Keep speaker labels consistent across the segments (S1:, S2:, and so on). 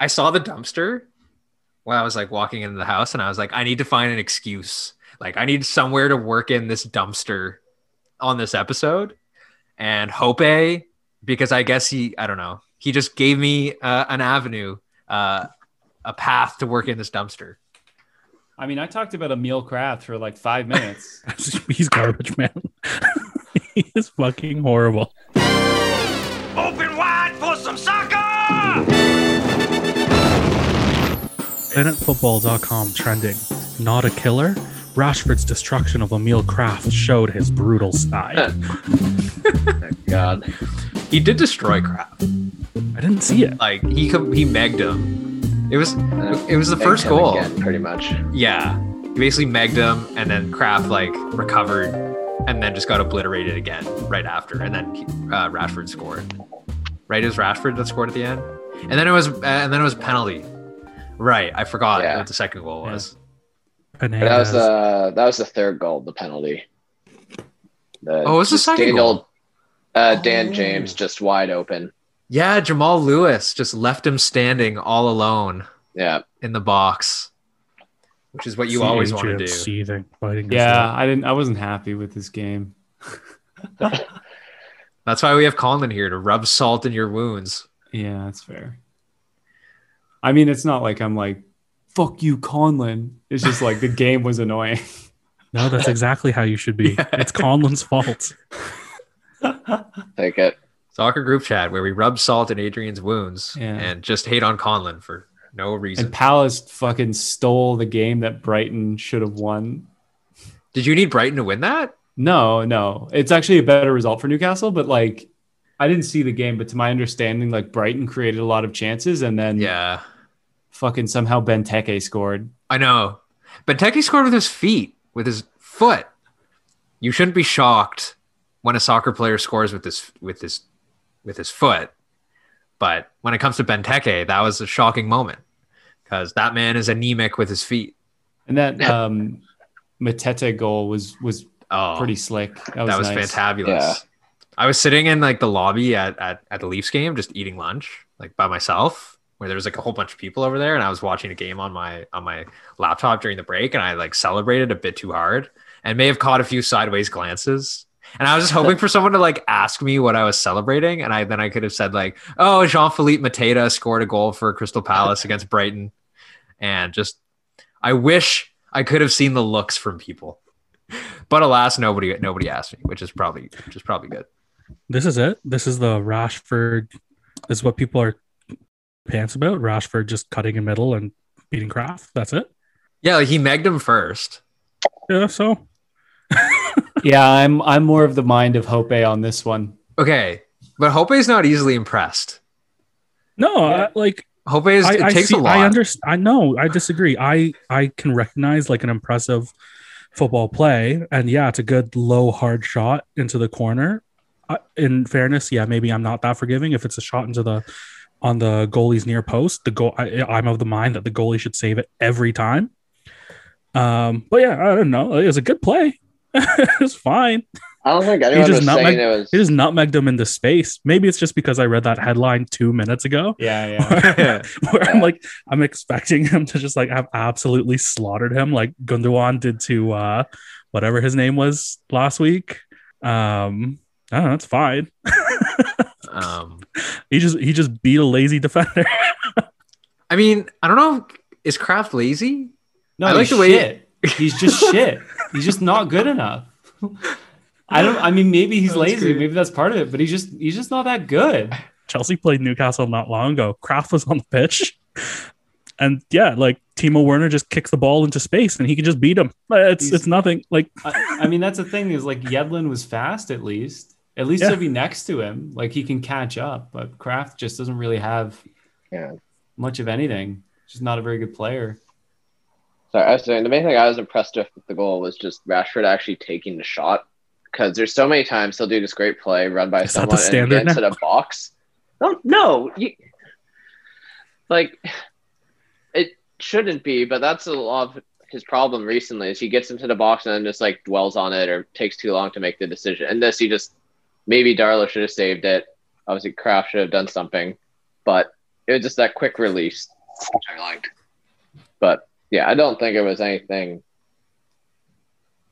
S1: I saw the dumpster when I was like walking into the house, and I was like, I need to find an excuse. Like, I need somewhere to work in this dumpster on this episode. And Hope, because I guess he, I don't know, he just gave me uh, an avenue, uh, a path to work in this dumpster.
S2: I mean, I talked about Emil Krafft for like five minutes.
S3: He's garbage, man. he is fucking horrible. PlanetFootball.com trending. Not a killer. Rashford's destruction of Emil Krafft showed his brutal side.
S4: God.
S1: He did destroy Krafft.
S3: I didn't see it.
S1: Like he he megged him. It was it was the first goal.
S4: again, pretty much.
S1: Yeah, he basically megged him, and then Krafft like recovered, and then just got obliterated again right after, and then uh, Rashford scored. Right, it was Rashford that scored at the end, and then it was uh, and then it was penalty. Right, I forgot
S4: Yeah.
S1: what the second goal was.
S4: But that was
S3: Fernandes.
S4: the that was the third goal, the penalty. The,
S1: Oh, it was the
S4: just
S1: second goal.
S4: Uh, Dan
S1: Oh.
S4: James just wide open.
S1: Yeah, Jamal Lewis just left him standing all alone
S4: Yeah,
S1: in the box, which is what you always want to do.
S3: Seething, biting
S2: yeah. I didn't. I wasn't happy with this game.
S1: That's why we have Colin here to rub salt in your wounds.
S2: Yeah, that's fair. I mean, it's not like I'm like, fuck you, Conlon. It's just like the game was annoying.
S3: No, that's exactly how you should be. It's Conlon's fault.
S4: take it.
S1: Soccer group chat where we rub salt in Adrian's wounds
S2: Yeah.
S1: and just hate on Conlon for no reason.
S2: and Palace fucking stole the game that Brighton should have won.
S1: Did you need Brighton to win that?
S2: No, no. It's actually a better result for Newcastle, but like I didn't see the game, but to my understanding, like Brighton created a lot of chances and then
S1: Yeah,
S2: fucking somehow Benteke scored.
S1: I know. Benteke scored with his feet, with his foot. You shouldn't be shocked when a soccer player scores with his with his with his foot. But when it comes to Benteke, that was a shocking moment because that man is anemic with his feet.
S2: And that um Mateta goal was was
S1: Oh,
S2: pretty slick. That was,
S1: that was
S2: nice.
S1: fantabulous.
S4: Yeah.
S1: I was sitting in like the lobby at, at at the Leafs game, just eating lunch, like by myself, where there was like a whole bunch of people over there, and I was watching a game on my on my laptop during the break, and I like celebrated a bit too hard, and may have caught a few sideways glances. And I was just hoping for someone to like ask me what I was celebrating, and I then I could have said like, "Oh, Jean Philippe Mateta scored a goal for Crystal Palace against Brighton," and just I wish I could have seen the looks from people. But alas, nobody nobody asked me, which is probably which is probably good.
S3: This is it. This is the Rashford. This is what people are pants about. Rashford just cutting in middle and beating Krafft. That's it.
S1: Yeah, like he megged him first.
S3: Yeah. So
S2: Yeah, I'm I'm more of the mind of Hope on this one.
S1: Okay, but Hope's not easily impressed.
S3: no,
S2: Yeah.
S3: I, like
S1: Hope is
S3: I,
S1: it
S3: I
S1: takes
S3: see,
S1: a lot.
S3: I understand. I know. I disagree. I I can recognize like an impressive football play, and yeah, it's a good low hard shot into the corner. Uh, in fairness, yeah, maybe I'm not that forgiving if it's a shot into the on the goalie's near post. The goal, I, I'm of the mind that the goalie should save it every time. Um, but yeah, I don't know. It was a good play. it was fine.
S4: I don't think anyone
S3: just
S4: was
S3: nutmeg-
S4: saying it was.
S3: It just nutmegged him into space. Maybe it's just because I read that headline two minutes ago.
S2: Yeah, yeah.
S3: where I'm like, I'm expecting him to just like have absolutely slaughtered him, like Gundogan did to uh whatever his name was last week. Um, I don't know, it's fine.
S1: um,
S3: He just he just beat a lazy defender.
S1: I mean, I don't know. Is Krafft lazy?
S2: No,
S1: I like
S2: he's
S1: the way-
S2: shit. He's just shit. He's just not good enough. I don't. I mean, maybe he's
S1: That's
S2: lazy.
S1: good.
S2: Maybe that's part of it. But he's just he's just not that good.
S3: Chelsea played Newcastle not long ago. Krafft was on the pitch. And yeah, like Timo Werner just kicks the ball into space and he can just beat him. It's
S2: He's-
S3: it's nothing. Like
S2: I, I mean, that's the thing is like Yedlin was fast at least. At least
S3: Yeah.
S2: he'll be next to him. Like he can catch up. But Krafft just doesn't really have
S4: Yeah.
S2: much of anything. Just not a very good player.
S4: Sorry, I was saying the main thing I was impressed with with the goal was just Rashford actually taking the shot because there's so many times he'll do this great play run by
S3: Is that
S4: someone
S3: the
S4: and
S3: standard
S4: get into
S3: now?
S4: the box. No, no, you, like it shouldn't be, but that's a lot of his problem recently. Is he gets into the box and then just like dwells on it or takes too long to make the decision. And this, he just maybe Darlow should have saved it. Obviously, Krafft should have done something, but it was just that quick release, which I liked. But yeah, I don't think it was anything.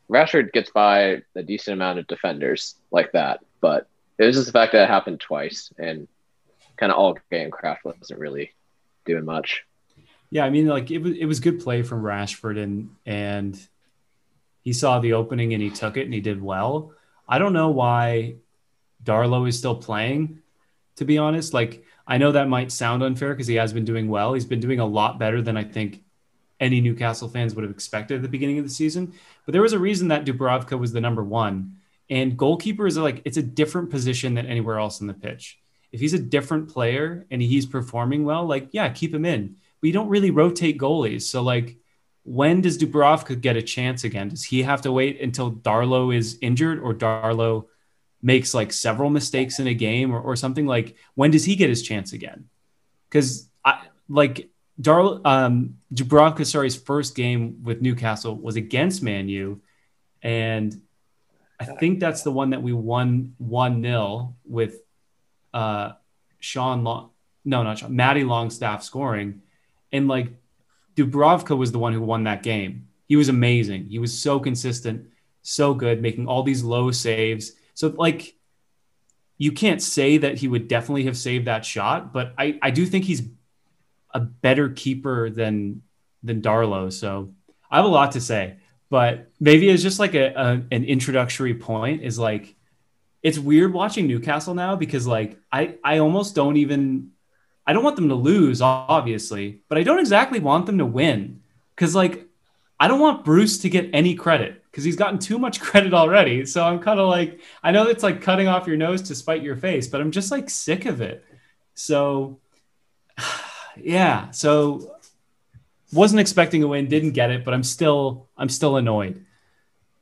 S4: Rashford gets by a decent amount of defenders like that, but it was just the fact that it happened twice and kind of all game Krafft wasn't really doing much.
S2: Yeah, I mean, like it was it was good play from Rashford and and he saw the opening and he took it and he did well. I don't know why Darlow is still playing, to be honest. Like I know that might sound unfair because he has been doing well. He's been doing a lot better than I think any Newcastle fans would have expected at the beginning of the season. But there was a reason that Dubravka was the number one. And goalkeeper is like it's a different position than anywhere else in the pitch. If he's a different player and he's performing well, like yeah, keep him in. But you don't really rotate goalies. So like when does Dubravka get a chance again? Does he have to wait until Darlow is injured or Darlow makes like several mistakes in a game or, or something? Like when does he get his chance again? Because I like Darl um Dubravka, sorry's first game with Newcastle was against Man U, and I think that's the one that we won one 0 with uh Sean Long no not Sean Matty Longstaff scoring. And like Dubravka was the one who won that game. He was amazing. He was so consistent, so good, making all these low saves. So like you can't say that he would definitely have saved that shot, but I, I do think he's a better keeper than than Darlow. So I have a lot to say, but maybe it's just like a, a an introductory point is like it's weird watching Newcastle now because like I I almost don't even I don't want them to lose, obviously, but I don't exactly want them to win because, like, I don't want Bruce to get any credit because he's gotten too much credit already. So I'm kind of like, I know it's like cutting off your nose to spite your face, but I'm just like sick of it. So, yeah. So, wasn't expecting a win, didn't get it, but I'm still, I'm still annoyed.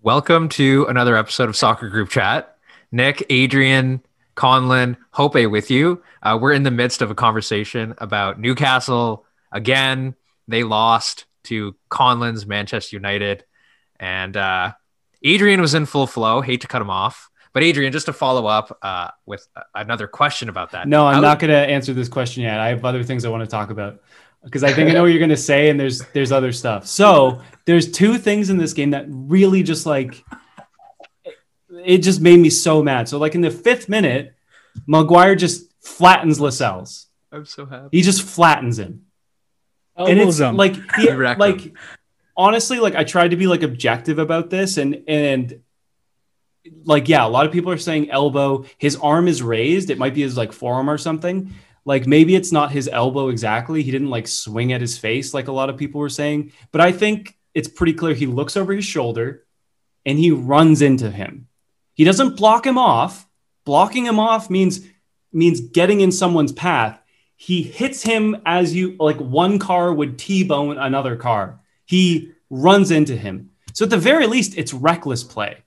S1: Welcome to another episode of Soccer Group Chat. Nick, Adrian, Conlon, Hope with you. Uh, we're in the midst of a conversation about Newcastle. Again, they lost to Conlon's Manchester United. And uh, Adrian was in full flow. Hate to cut him off. But Adrian, just to follow up uh, with another question about that.
S2: No, I'm not going to answer this question yet. I have other things I want to talk about because I think I know what you're going to say, and there's there's other stuff. So there's two things in this game that really just like it just made me so mad. So like in the fifth minute, Maguire just flattens Lascelles.
S1: I'm so happy.
S2: He just flattens him. and it's him. like he, like him. Honestly, like I tried to be like objective about this, and and like yeah, a lot of people are saying elbow. His arm is raised. It might be his like forearm or something. Like maybe it's not his elbow exactly. He didn't like swing at his face like a lot of people were saying. But I think it's pretty clear he looks over his shoulder and he runs into him. He doesn't block him off. Blocking him off means means getting in someone's path. He hits him as you like one car would T-bone another car. He runs into him. So at the very least, it's reckless play.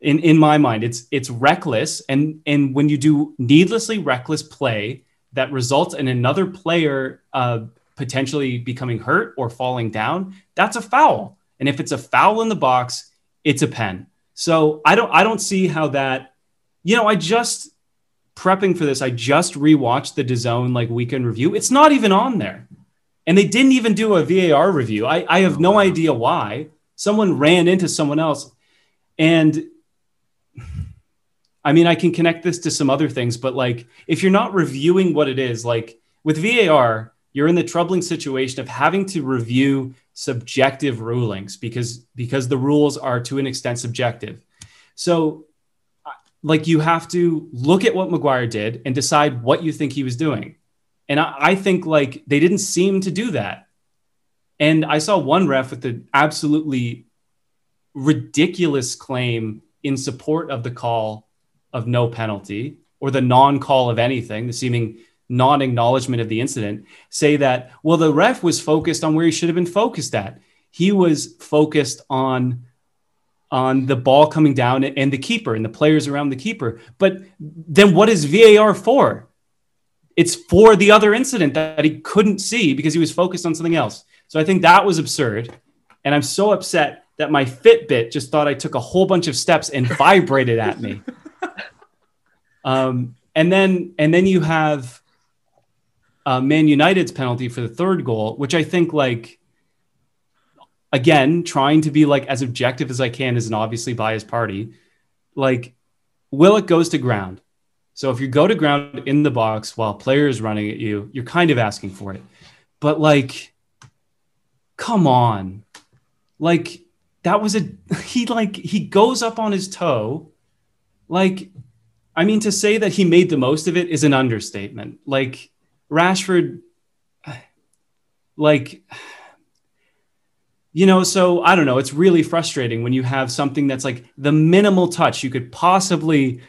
S2: In in my mind, it's it's reckless, and and when you do needlessly reckless play that results in another player uh, potentially becoming hurt or falling down, that's a foul. And if it's a foul in the box, it's a pen. So I don't I don't see how that. You know, I just prepping for this. I just rewatched the DAZN like weekend review. It's not even on there, and they didn't even do a VAR review. I I have no oh, idea why. Someone ran into someone else, and I mean I can connect this to some other things, but like if you're not reviewing what it is, like with VAR, you're in the troubling situation of having to review subjective rulings because because the rules are to an extent subjective. So like you have to look at what Maguire did and decide what you think he was doing. And I, I think like they didn't seem to do that. And I saw one ref with the absolutely ridiculous claim in support of the call of no penalty or the non-call of anything, the seeming non acknowledgement of the incident, say that, well, the ref was focused on where he should have been focused at. He was focused on on the ball coming down and the keeper and the players around the keeper. But then what is VAR for? It's for the other incident that he couldn't see because he was focused on something else. So I think that was absurd. And I'm so upset that my Fitbit just thought I took a whole bunch of steps and vibrated at me. Um, and then and then you have uh, Man United's penalty for the third goal, which I think like again trying to be like as objective as I can as an obviously biased party, like Willock goes to ground. So if you go to ground in the box while player is running at you, you're kind of asking for it. But like, come on, like that was a he like he goes up on his toe, like I mean, to say that he made the most of it is an understatement. Like Rashford, like, you know, so I don't know. It's really frustrating when you have something that's like the minimal touch you could possibly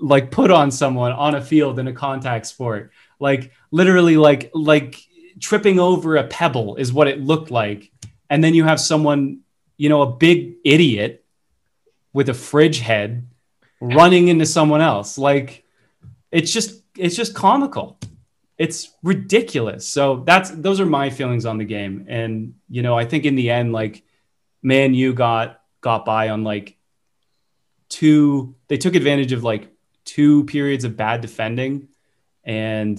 S2: like put on someone on a field in a contact sport. Like literally, like like tripping over a pebble is what it looked like, and then you have someone, you know, a big idiot with a fridge head running into someone else. Like it's just it's just comical. It's ridiculous. So that's those are my feelings on the game. And you know, I think in the end, like Man you got got by on like two they took advantage of like two periods of bad defending. And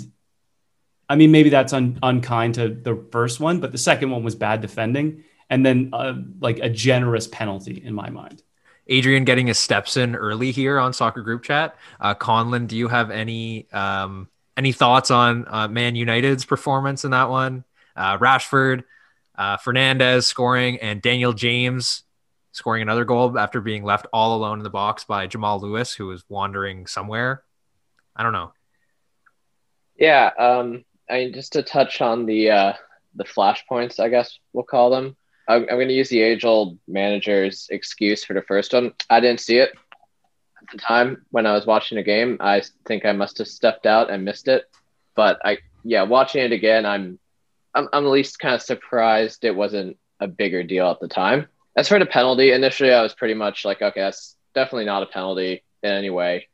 S2: I mean, maybe that's un, unkind to the first one, but the second one was bad defending. And then uh, like a generous penalty in my mind.
S1: Adrian getting his steps in early here on soccer group chat. Uh, Conlon, do you have any um, any thoughts on uh, Man United's performance in that one? Uh, Rashford, uh, Fernandes scoring, and Daniel James scoring another goal after being left all alone in the box by Jamal Lewis, who was wandering somewhere. I don't know.
S4: Yeah, um, I mean, just to touch on the uh, the flashpoints, I guess we'll call them. I'm, I'm going to use the age old manager's excuse for the first one. I didn't see it at the time when I was watching a game. I think I must have stepped out and missed it. But I, yeah, watching it again, I'm, I'm, I'm at least kind of surprised it wasn't a bigger deal at the time. As for the penalty, initially I was pretty much like, okay, that's definitely not a penalty in any way.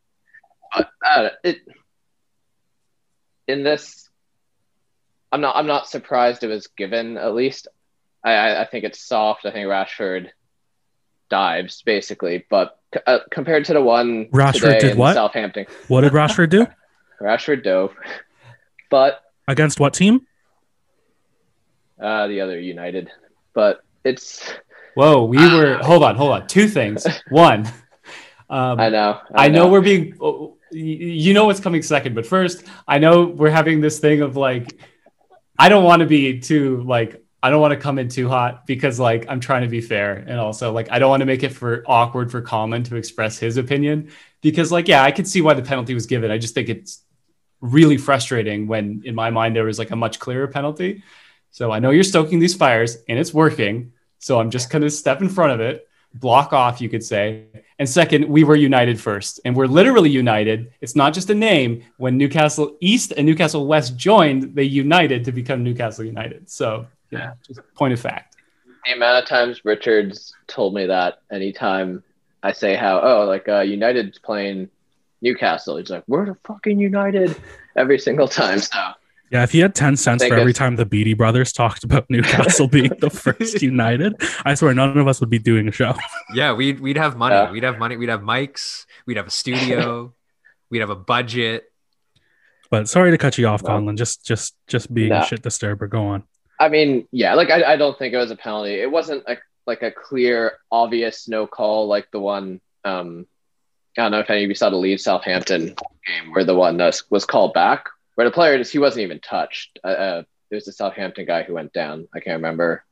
S4: But uh, it, in this, I'm not, I'm not surprised it was given. At least I, I think it's soft. I think Rashford dives basically, but uh, compared to the one
S3: Rashford did what?
S4: Southampton.
S3: What did Rashford do?
S4: Rashford dove, but
S3: against what team?
S4: Uh, the other United, but it's.
S2: Whoa, we uh, were. Hold on, hold on. Two things. One,
S4: um, I know.
S2: I, I know. know. we're being. Oh, you know what's coming second, but first, I know we're having this thing of like, I don't want to be too like I don't want to come in too hot because like I'm trying to be fair and also like I don't want to make it for awkward for Colin to express his opinion because like yeah I could see why the penalty was given I just think it's really frustrating when in my mind there was like a much clearer penalty so I know you're stoking these fires and it's working so I'm just gonna step in front of it block off you could say. And second we were united first. And we're literally united. It's not just a name. When Newcastle East and Newcastle West joined they united to become Newcastle United. So yeah, just point of fact.
S4: The amount of times Richards told me that anytime I say how, oh, like uh, United's playing Newcastle, he's like, we're the fucking United every single time. So
S3: yeah, if he had 10 cents for every time the Beatty brothers talked about Newcastle being the first United, I swear none of us would be doing a show.
S1: Yeah, we'd we'd have money. Yeah. We'd have money. We'd have mics. We'd have a studio. we'd have a budget.
S3: But sorry to cut you off, Conlon. Just just just being no. a shit disturber. Go on.
S4: I mean, yeah, like I, I don't think it was a penalty. It wasn't a, like a clear, obvious no call like the one. Um, I don't know if any of you saw the Leeds Southampton game where the one was, was called back, where the player just he wasn't even touched. Uh, uh, was the Southampton guy who went down. I can't remember.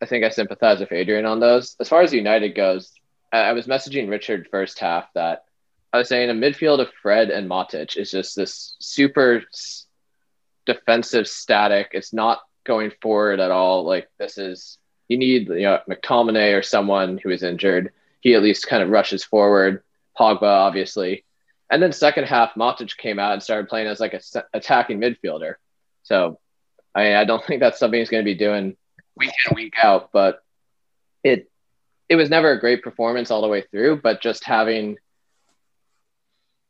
S4: I think I sympathize with Adrian on those. As far as United goes, I, I was messaging Richard first half that I was saying a midfield of Fred and Matic is just this super defensive static. It's not going forward at all. Like this is you need you know McTominay or someone who is injured. He at least kind of rushes forward. Pogba obviously, and then second half Matic came out and started playing as like a attacking midfielder. So I I don't think that's something he's going to be doing week in week out. But it it was never a great performance all the way through. But just having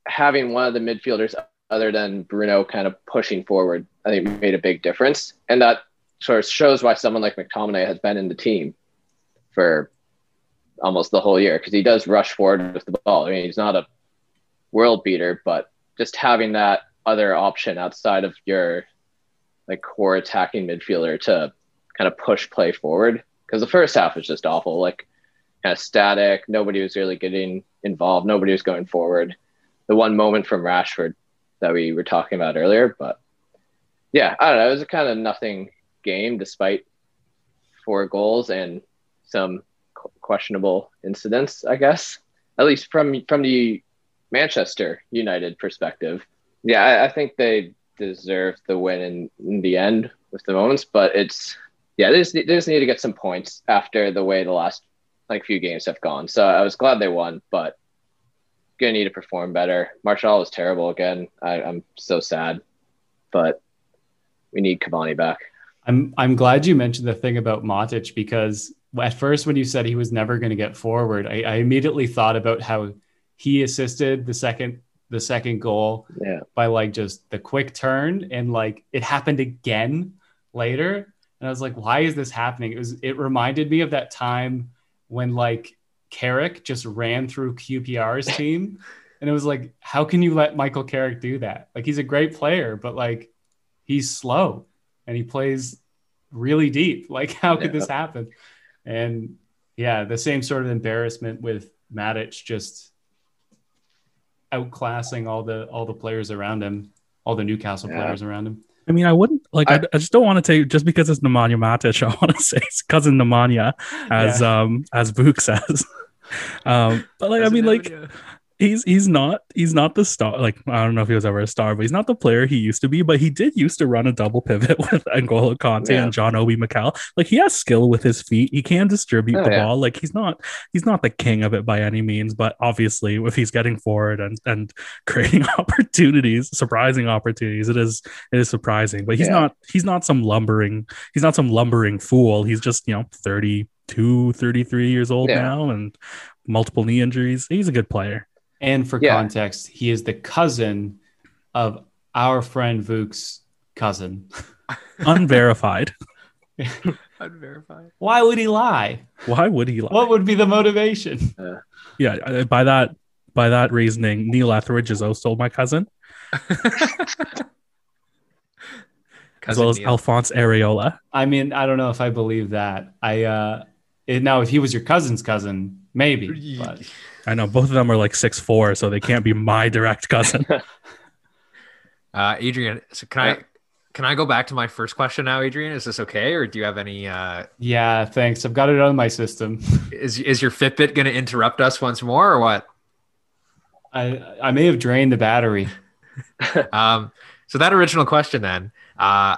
S4: having one of the midfielders other than Bruno kind of pushing forward, I think made a big difference. And that sort of shows why someone like McTominay has been in the team for almost the whole year because he does rush forward with the ball. I mean, he's not a world beater, but just having that other option outside of your like core attacking midfielder to kind of push play forward because the first half was just awful, like kind of static. Nobody was really getting involved. Nobody was going forward. The one moment from Rashford that we were talking about earlier, but yeah, I don't know. It was a kind of nothing game despite four goals and some questionable incidents, I guess. At least from from the Manchester United perspective. Yeah, I, I think they deserve the win in, in the end with the moments, but it's yeah, they just, they just need to get some points after the way the last like few games have gone. So I was glad they won, but gonna need to perform better. Martial was terrible again. I, I'm so sad, but we need Cavani back.
S2: I'm I'm glad you mentioned the thing about Matic because at first when you said he was never going to get forward, I, I, immediately thought about how he assisted the second the second goal
S4: yeah.
S2: by like just the quick turn and like it happened again later and I was like why is this happening? It was it reminded me of that time when like Carrick just ran through QPR's team and it was like how can you let Michael Carrick do that? Like he's a great player but like he's slow and he plays really deep. Like, how could yeah. this happen? And yeah, the same sort of embarrassment with Matic just outclassing all the all the players around him, all the Newcastle yeah. players around him.
S3: I mean, I wouldn't like. I, I just don't want to take just because it's Nemanja Matic. I want to say it's cousin Nemanja, as yeah. um as Vuk says. um, but like, I mean, like, he's he's not he's not the star. Like I don't know if he was ever a star, but he's not the player he used to be. But he did used to run a double pivot with N'Golo Kanté yeah. and John Obi Mikel. Like he has skill with his feet. He can distribute oh, the yeah. ball. Like he's not he's not the king of it by any means. But obviously, if he's getting forward and and creating opportunities, surprising opportunities, it is it is surprising. But he's yeah. not he's not some lumbering he's not some lumbering fool. He's just you know 32, 33 years old now and multiple knee injuries. He's a good player.
S2: And for yeah. context, he is the cousin of our friend Vuk's cousin.
S3: Unverified.
S1: Unverified.
S2: Why would he lie?
S3: Why would he lie?
S2: What would be the motivation?
S3: Uh, yeah, uh, by that by that reasoning, Neil Etheridge is also my cousin. as well as Neil. Alphonse Areola.
S2: I mean, I don't know if I believe that. I uh it, now if he was your cousin's cousin, maybe. But
S3: I know both of them are like six four, so they can't be my direct cousin.
S1: uh, Adrian, so can I can I go back to my first question now, Adrian? Is this okay, or do you have any? Uh...
S2: Yeah, thanks. I've got it on my system.
S1: Is is your Fitbit going to interrupt us once more, or what?
S2: I I may have drained the battery.
S1: um, so that original question then, uh,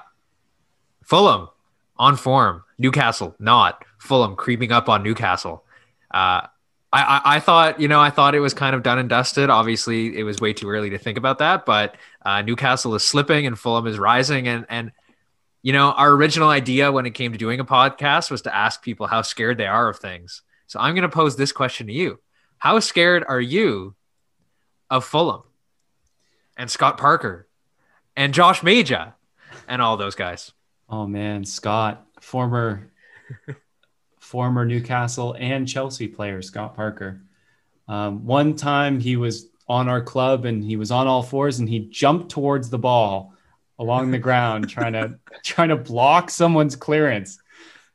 S1: Fulham on form, Newcastle not, Fulham creeping up on Newcastle. Uh, I, I, thought, you know, I thought it was kind of done and dusted. Obviously, it was way too early to think about that, but uh, Newcastle is slipping and Fulham is rising. And, and, you know, our original idea when it came to doing a podcast was to ask people how scared they are of things. So I'm going to pose this question to you How scared are you of Fulham and Scott Parker and Josh Maja and all those guys?
S2: Oh, man, Scott, former former Newcastle and Chelsea player, Scott Parker. Um, one time he was on our club and he was on all fours and he jumped towards the ball along the ground trying to trying to block someone's clearance.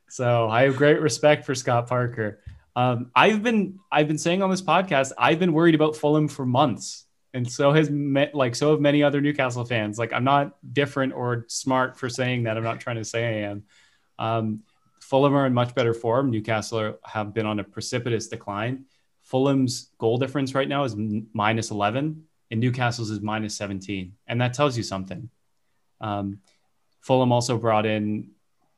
S2: So I have great respect for Scott Parker. Um, I've been I've been saying on this podcast I've been worried about Fulham for months, and so has met, like so have many other Newcastle fans. Like I'm not different or smart for saying that. I'm not trying to say I am. Um, Fulham are in much better form. Newcastle have been on a precipitous decline. Fulham's goal difference right now is minus 11, and Newcastle's is minus 17. And that tells you something. Um, Fulham also brought in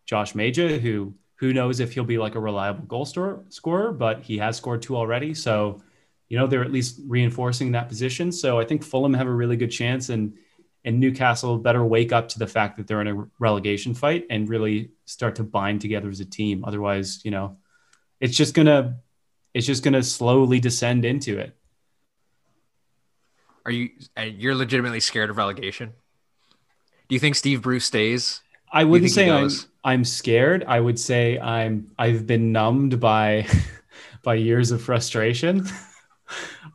S2: Josh Maja, who who knows if he'll be like a reliable goal store, scorer, but he has scored two already. So, you know, they're at least reinforcing that position. So I think Fulham have a really good chance. And and Newcastle better wake up to the fact that they're in a relegation fight and really start to bind together as a team. Otherwise, you know, it's just gonna it's just gonna slowly descend into it.
S1: Are you uh, you're legitimately scared of relegation? Do you think Steve Bruce stays?
S2: I wouldn't say I'm I'm scared. I would say I'm I've been numbed by by years of frustration.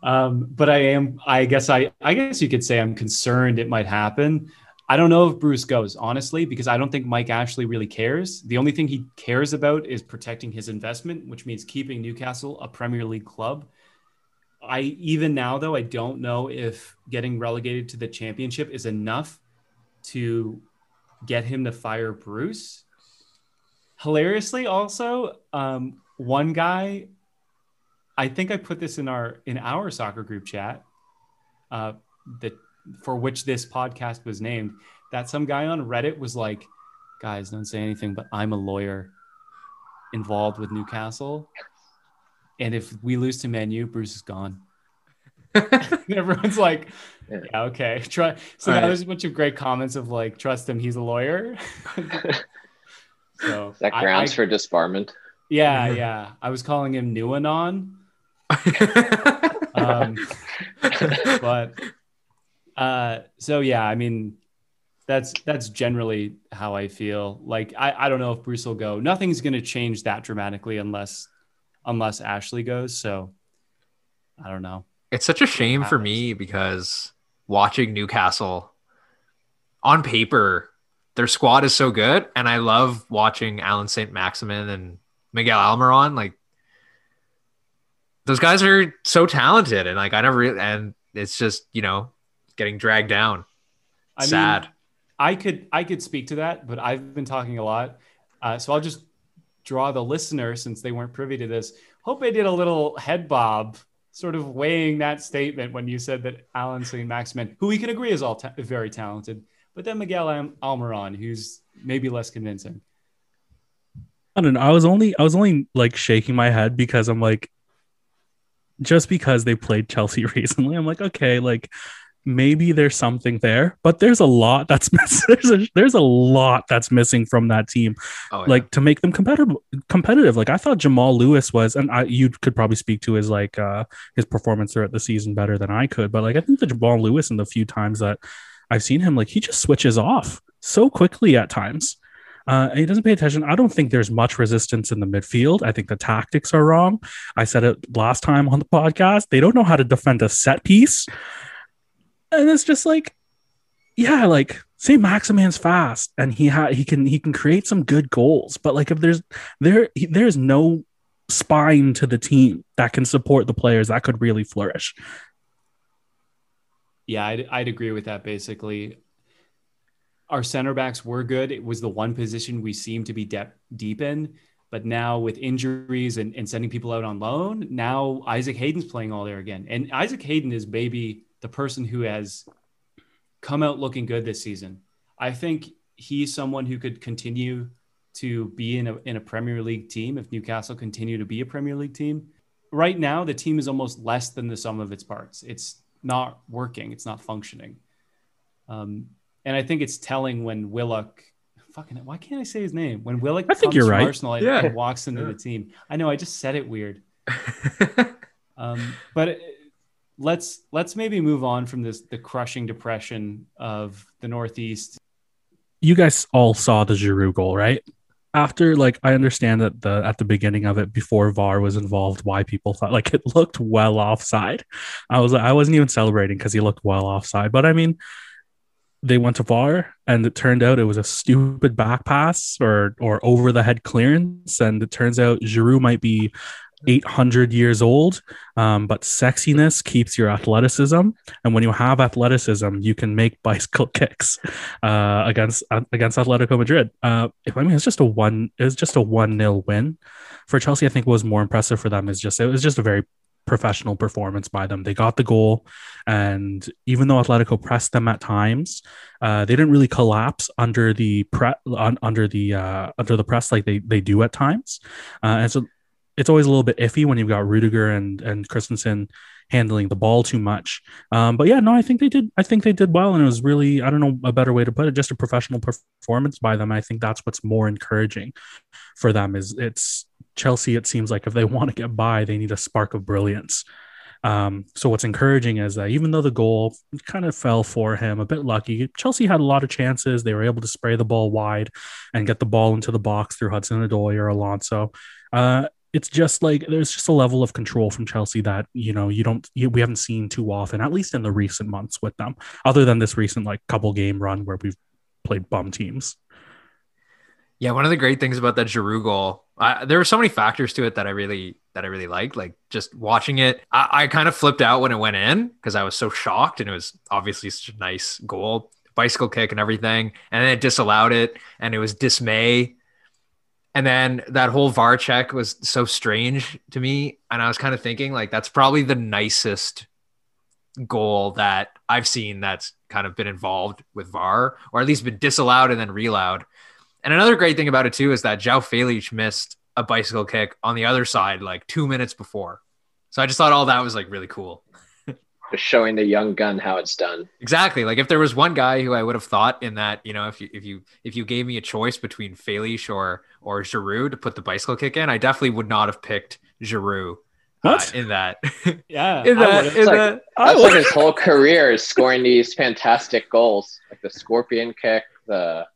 S2: Um, but I am, I guess I, I guess you could say I'm concerned it might happen. I don't know if Bruce goes, honestly, because I don't think Mike Ashley really cares. The only thing he cares about is protecting his investment, which means keeping Newcastle a Premier League club. I even now though I don't know if getting relegated to the championship is enough to get him to fire Bruce. Hilariously, also, um, one guy, I think I put this in our in our soccer group chat, uh, that for which this podcast was named. That some guy on Reddit was like, "Guys, don't say anything, but I'm a lawyer involved with Newcastle, and if we lose to Manu, Bruce is gone." everyone's like, yeah, yeah okay. Try. So right. there's a bunch of great comments of like, trust him, he's a lawyer.
S4: so that grounds I, I, for disbarment.
S2: Yeah, yeah. I was calling him Newanon. um, but uh, so yeah, I mean, that's that's generally how I feel. Like I, I don't know if Bruce will go. Nothing's going to change that dramatically unless unless Ashley goes. So I don't know.
S1: It's such a shame for me because watching Newcastle on paper, their squad is so good, and I love watching Allan Saint-Maximin and Miguel Almiron. Like those guys are so talented, and like I never really, and it's just you know getting dragged down. I Sad. Mean,
S2: I could I could speak to that, but I've been talking a lot, uh, so I'll just draw the listener since they weren't privy to this. Hope I did a little head bob sort of weighing that statement when you said that Allan Saint-Maximin, who we can agree is all ta- very talented, but then Miguel Al- Almiron, who's maybe less convincing.
S3: I don't know. I was only I was only like shaking my head because I'm like, just because they played Chelsea recently, I'm like, okay, like maybe there's something there, but there's a lot that's missing. There's a, there's a lot that's missing from that team, oh, yeah. like to make them competitive. Competitive. Like I thought Jamal Lewis was, and I you could probably speak to his like uh his performance throughout the season better than I could. But like I think the Jamal Lewis in the few times that I've seen him, like he just switches off so quickly at times. Uh, he doesn't pay attention. I don't think there's much resistance in the midfield. I think the tactics are wrong. I said it last time on the podcast. They don't know how to defend a set piece and it's just like yeah like Saint-Maximin's fast and he ha- he can he can create some good goals but like if there's there there's no spine to the team that can support the players that could really flourish
S2: yeah I'd, I'd agree with that basically our center backs were good it was the one position we seemed to be de- deep in but now with injuries and, and sending people out on loan now isaac hayden's playing all there again and isaac hayden is maybe the person who has come out looking good this season. I think he's someone who could continue to be in a, in a Premier League team if Newcastle continue to be a Premier League team. Right now, the team is almost less than the sum of its parts. It's not working. It's not functioning. Um, and I think it's telling when Willock, fucking, why can't I say his name? When Willock
S3: I think you're right.
S2: Arsenal yeah. and walks into yeah. the team. I know I just said it weird. um, but let's let's maybe move on from this the crushing depression of the Northeast.
S3: You guys all saw the Giroud goal, right? After like I understand that the at the beginning of it before VAR was involved, why people thought like it looked well offside. I was I wasn't even celebrating because he looked well offside, but I mean they went to VAR and it turned out it was a stupid back pass or or over the head clearance and it turns out Giroud might be 800 years old, um, but sexiness keeps your athleticism. And when you have athleticism, you can make bicycle kicks uh, against uh, against Atletico Madrid. Uh, I mean, it's just a one, it's just a one nil win for Chelsea. I think was more impressive for them is just it was just a very professional performance by them. They got the goal, and even though Atletico pressed them at times, uh, they didn't really collapse under the pre- un- under the uh, under the press like they they do at times. Uh, and so it's always a little bit iffy when you've got Rudiger and and Christensen handling the ball too much. Um, but yeah, no, I think they did. I think they did well, and it was really I don't know a better way to put it, just a professional performance by them. I think that's what's more encouraging for them. Is it's Chelsea. It seems like if they want to get by, they need a spark of brilliance. Um, so what's encouraging is that even though the goal kind of fell for him, a bit lucky, Chelsea had a lot of chances. They were able to spray the ball wide and get the ball into the box through Hudson Odoi or Alonso. Uh, it's just like there's just a level of control from Chelsea that you know you don't you, we haven't seen too often, at least in the recent months with them, other than this recent like couple game run where we've played bum teams.
S1: Yeah, one of the great things about that Giroud goal, I, there were so many factors to it that I really that I really liked. Like just watching it, I, I kind of flipped out when it went in because I was so shocked, and it was obviously such a nice goal, bicycle kick and everything, and then it disallowed it, and it was dismay. And then that whole VAR check was so strange to me, and I was kind of thinking like that's probably the nicest goal that I've seen that's kind of been involved with VAR, or at least been disallowed and then reallowed and another great thing about it too is that João Félix missed a bicycle kick on the other side like two minutes before. So I just thought all that was like really cool.
S4: Just showing the young gun how it's done.
S1: Exactly. Like if there was one guy who I would have thought in that, you know, if you if you if you gave me a choice between Felix or or Giroud to put the bicycle kick in, I definitely would not have picked Giroud. Uh, what? Uh, in that?
S2: Yeah.
S1: in that, in
S4: like, that, that's like his whole career is scoring these fantastic goals, like the scorpion kick, the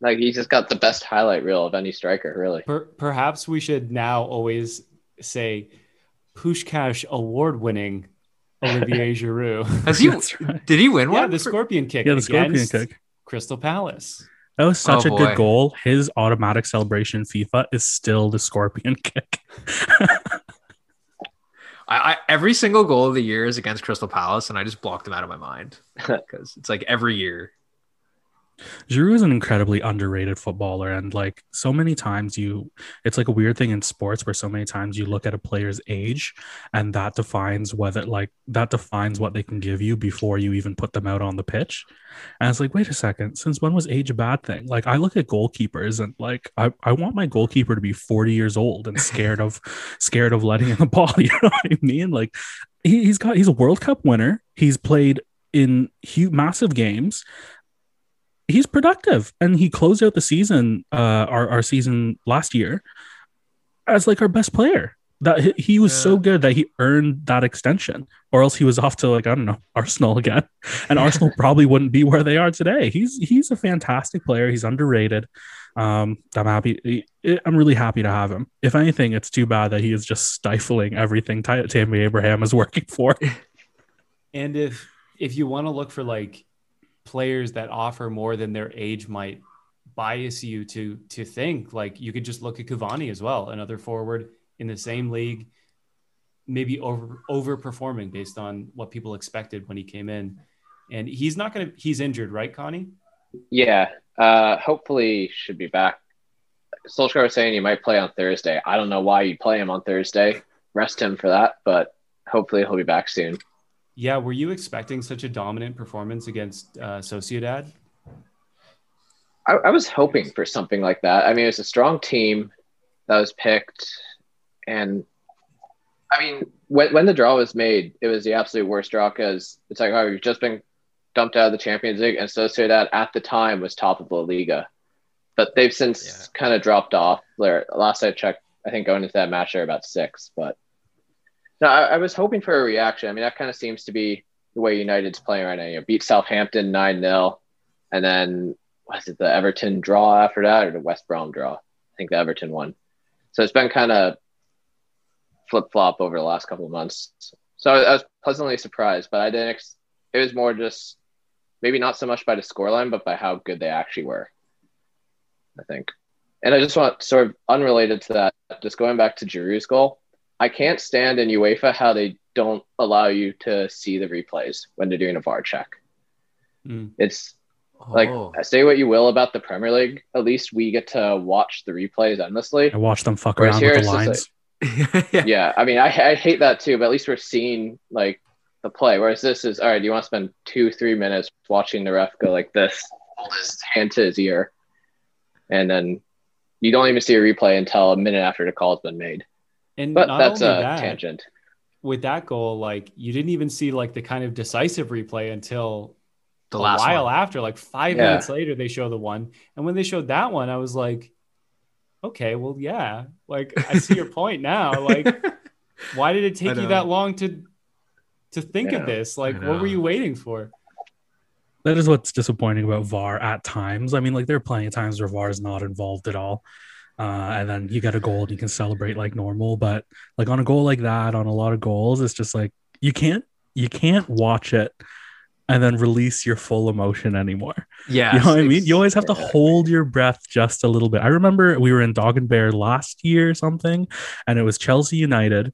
S4: like he just got the best highlight reel of any striker, really.
S2: Per- perhaps we should now always say Puskás award-winning Olivier Giroud.
S1: Has he? Right. Did he win one?
S2: Yeah, the scorpion kick.
S3: Yeah, the scorpion kick.
S2: Crystal Palace.
S3: That was such oh, a boy. good goal. His automatic celebration FIFA is still the scorpion kick.
S1: I, I, every single goal of the year is against Crystal Palace, and I just blocked them out of my mind because it's like every year
S3: Giroud is an incredibly underrated footballer, and like so many times, you it's like a weird thing in sports where so many times you look at a player's age, and that defines whether like that defines what they can give you before you even put them out on the pitch. And it's like, wait a second, since when was age a bad thing? Like I look at goalkeepers, and like I, I want my goalkeeper to be forty years old and scared of scared of letting in the ball. You know what I mean? Like he, he's got he's a World Cup winner. He's played in huge massive games he's productive and he closed out the season uh our, our season last year as like our best player. That he was yeah. so good that he earned that extension or else he was off to like i don't know arsenal again. And arsenal probably wouldn't be where they are today. He's he's a fantastic player. He's underrated. Um i'm happy i'm really happy to have him. If anything it's too bad that he is just stifling everything tammy abraham is working for.
S2: And if if you want to look for like players that offer more than their age might bias you to to think. Like you could just look at Cavani as well, another forward in the same league, maybe over overperforming based on what people expected when he came in. And he's not gonna he's injured, right, Connie?
S4: Yeah. Uh hopefully should be back. Solskjaer was saying he might play on Thursday. I don't know why you play him on Thursday. Rest him for that, but hopefully he'll be back soon.
S2: Yeah, were you expecting such a dominant performance against uh, Sociedad?
S4: I, I, was hoping for something like that. I mean, it was a strong team that was picked, and I mean, when when the draw was made, it was the absolute worst draw because it's like, oh, we've just been dumped out of the Champions League, and Sociedad at the time was top of La Liga, but they've since yeah. kind of dropped off. Last I checked, I think going into that match they're about six, but no, I, I, was hoping for a reaction. I mean, that kind of seems to be the way United's playing right now. You know, beat Southampton 9 0, and then was it the Everton draw after that or the West Brom draw? I think the Everton one. So it's been kind of flip flop over the last couple of months. So I was pleasantly surprised, but I didn't. Ex- it was more just maybe not so much by the scoreline, but by how good they actually were. I think. And I just want sort of unrelated to that, just going back to Giroud's goal. I can't stand in UEFA how they don't allow you to see the replays when they're doing a VAR check. Mm. It's oh. like say what you will about the Premier League, at least we get to watch the replays endlessly.
S3: I watch them fuck Whereas around with the lines.
S4: Like, yeah. yeah, I mean, I, I hate that too, but at least we're seeing like the play. Whereas this is all right. You want to spend two, three minutes watching the ref go like this, hold his hand to his ear, and then you don't even see a replay until a minute after the call has been made.
S2: And but that's a that, tangent. With that goal, like you didn't even see like the kind of decisive replay until the a last while one. after, like five yeah. minutes later, they show the one. And when they showed that one, I was like, okay, well, yeah, like I see your point now. Like, why did it take you that long to to think of this? Like, what were you waiting for?
S3: That is what's disappointing about VAR at times. I mean, like there are plenty of times where VAR is not involved at all. Uh, and then you get a goal and you can celebrate like normal. But like on a goal like that, on a lot of goals, it's just like you can't you can't watch it and then release your full emotion anymore.
S1: Yeah.
S3: You know what I mean? You always have to hold your breath just a little bit. I remember we were in Dog and Bear last year or something, and it was Chelsea United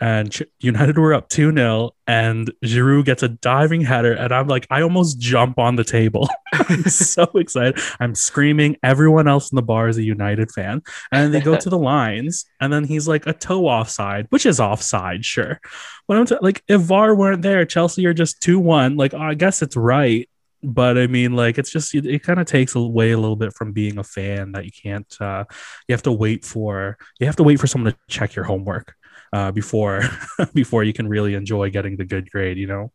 S3: and United were up 2 0, and Giroud gets a diving header. And I'm like, I almost jump on the table. I'm so excited. I'm screaming. Everyone else in the bar is a United fan. And they go to the lines, and then he's like a toe offside, which is offside, sure. But I'm t- like, if VAR weren't there, Chelsea are just 2 1. Like, I guess it's right. But I mean, like, it's just, it, it kind of takes away a little bit from being a fan that you can't, uh, you have to wait for, you have to wait for someone to check your homework uh, before before you can really enjoy getting the good grade. You know.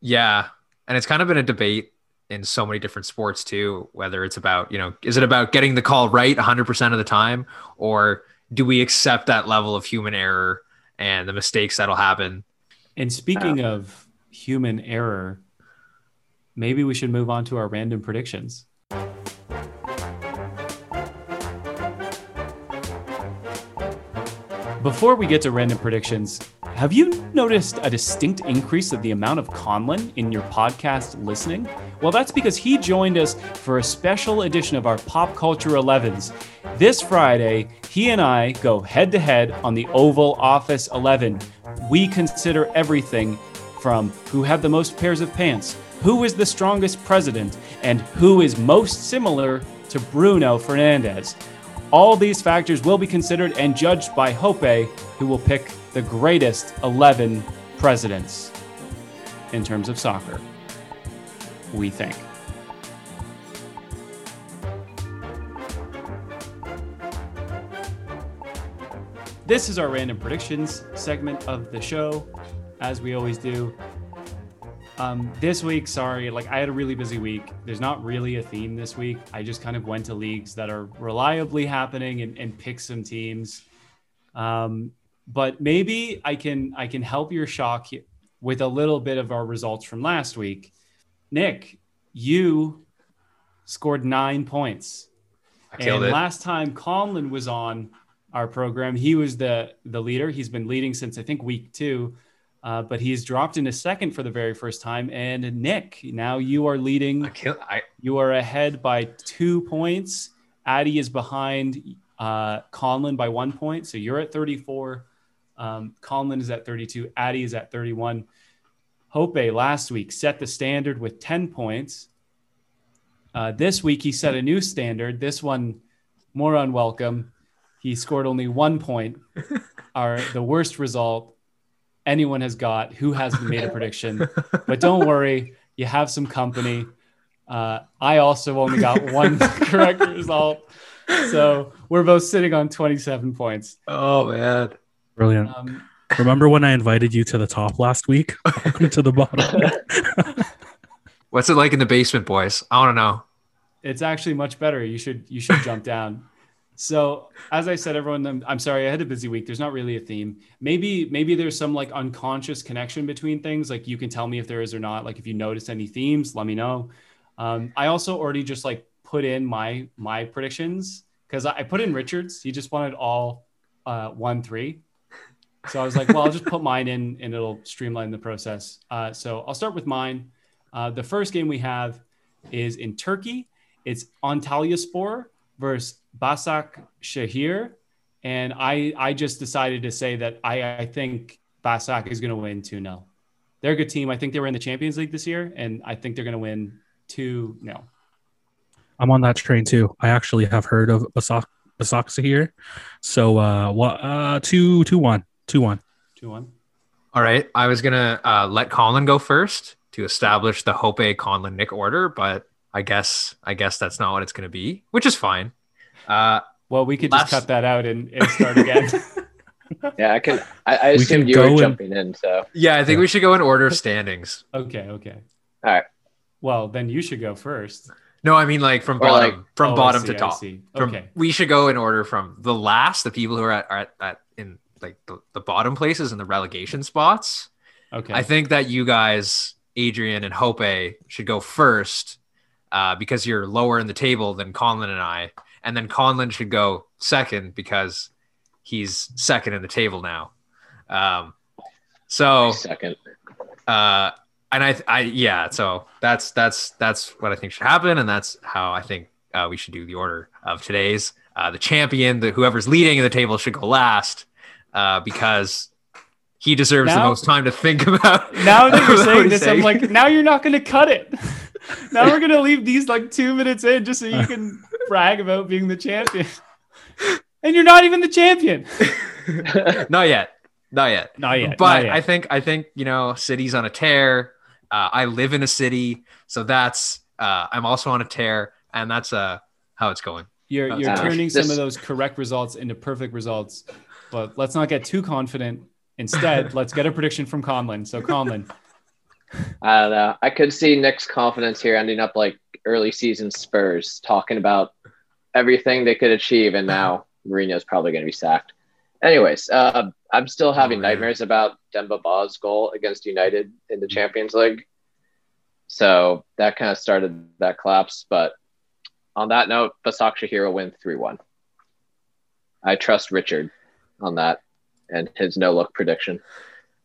S1: Yeah, and it's kind of been a debate in so many different sports too. Whether it's about you know, is it about getting the call right 100 percent of the time, or do we accept that level of human error and the mistakes that'll happen?
S2: And speaking uh, of human error, maybe we should move on to our random predictions. Before we get to random predictions, have you noticed a distinct increase of the amount of Conlon in your podcast listening? Well, that's because he joined us for a special edition of our Pop Culture 11s. This Friday, he and I go head to head on the Oval Office 11. We consider everything from who had the most pairs of pants, who is the strongest president, and who is most similar to Bruno Fernandes. All these factors will be considered and judged by Hope, who will pick the greatest 11 presidents in terms of soccer. We think. This is our random predictions segment of the show. As we always do, um, this week, sorry, like I had a really busy week. There's not really a theme this week. I just kind of went to leagues that are reliably happening and, and pick some teams. Um, but maybe I can I can help your shock with a little bit of our results from last week. Nick, you scored nine points. and
S1: it.
S2: last time Conlon was on our program, he was the the leader. He's been leading since I think week two. Uh, but he's dropped into second for the very first time. And Nick, now you are leading.
S1: I I...
S2: You are ahead by two points. Addy is behind uh, Conlon by one point. So you're at 34. Um, Conlon is at 32. Addy is at 31. Hope last week set the standard with 10 points. Uh, this week he set a new standard. This one more unwelcome. He scored only one point. Our the worst result anyone has got who hasn't made a prediction. but don't worry, you have some company. Uh, I also only got one correct result. So we're both sitting on 27 points.
S1: Oh, man.
S3: Brilliant. Um, Remember when I invited you to the top last week? Welcome to the bottom.
S1: What's it like in the basement, boys? I want to know.
S2: It's actually much better. You should you should jump down. So as I said, everyone, I'm, I'm, sorry, I had a busy week. There's not really a theme. Maybe maybe there's some like unconscious connection between things. Like you can tell me if there is or not. Like if you notice any themes, let me know. Um, I also already just like put in my my predictions because I, I, put in Richards. He just wanted all uh, one three. So I was like, well, I'll just put mine in and it'll streamline the process. Uh, so I'll start with mine. Uh, the first game we have is in Turkey. It's Antalyaspor versus Basak Shahir. And I, I just decided to say that I, I think Basak is going to win 2 0. They're a good team. I think they were in the Champions League this year, and I think they're going to win 2 0.
S3: I'm on that train too. I actually have heard of Basak Basaksehir. So uh what uh two two one. Two one.
S2: Two one.
S1: All right. I was gonna uh, let Colin go first to establish the Hope Conlon Nick order, but I guess I guess that's not what it's gonna be, which is fine. Uh,
S2: well, we could last... just cut that out and, and start again.
S4: yeah, I can. I, I assumed you were in... jumping in. So
S1: yeah, I think yeah. we should go in order of standings.
S2: okay. Okay.
S4: All right.
S2: Well, then you should go first.
S1: No, I mean like from or bottom like, from
S2: oh,
S1: bottom
S2: see,
S1: to top.
S2: Okay.
S1: From, we should go in order from the last, the people who are at, are at, at in like the, the bottom places and the relegation spots.
S2: Okay.
S1: I think that you guys, Adrian and Hope, should go first uh, because you're lower in the table than Conlon and I and then Conlon should go second because he's second in the table now. Um, so
S4: second.
S1: Uh, and I, I, yeah. So that's that's that's what I think should happen, and that's how I think uh, we should do the order of today's. Uh, the champion, the whoever's leading in the table should go last, uh, because he deserves now, the most time to think about.
S2: Now that you're saying this, saying. I'm like, now you're not going to cut it. now we're going to leave these like two minutes in just so you can brag about being the champion, and you're not even the champion.
S1: not yet. Not yet.
S2: Not yet.
S1: But
S2: not yet.
S1: I think I think you know, city's on a tear. Uh, I live in a city, so that's uh, I'm also on a tear, and that's uh, how it's going.
S2: You're you're turning this... some of those correct results into perfect results, but let's not get too confident. Instead, let's get a prediction from Conlon. So Conlon.
S4: I don't know. I could see Nick's confidence here ending up like early season Spurs, talking about everything they could achieve, and now Mourinho's probably going to be sacked. Anyways, uh, I'm still having oh, nightmares about Demba Ba's goal against United in the Champions League. So that kind of started that collapse. But on that note, Başakşehir win 3 1. I trust Richard on that and his no look prediction.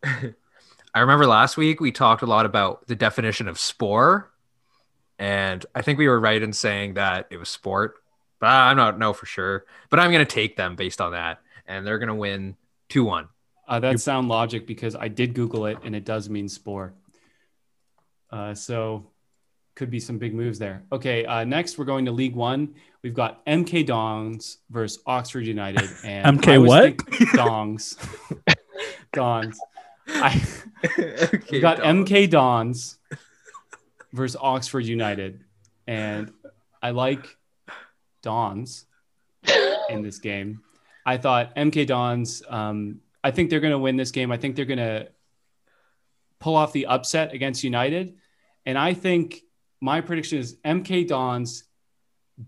S1: I remember last week we talked a lot about the definition of spore. And I think we were right in saying that it was sport. But I'm not know for sure. But I'm going to take them based on that. And they're going to win 2 1.
S2: Uh, that's sound logic because I did Google it and it does mean spore. Uh, so could be some big moves there. Okay, uh, next we're going to League One. We've got MK Dons versus Oxford United.
S3: And MK what?
S2: Dongs. Dons. I we got Dons. MK Dons versus Oxford United, and I like Dons in this game. I thought MK Dons. Um, I think they're going to win this game. I think they're going to pull off the upset against United, and I think my prediction is MK Dons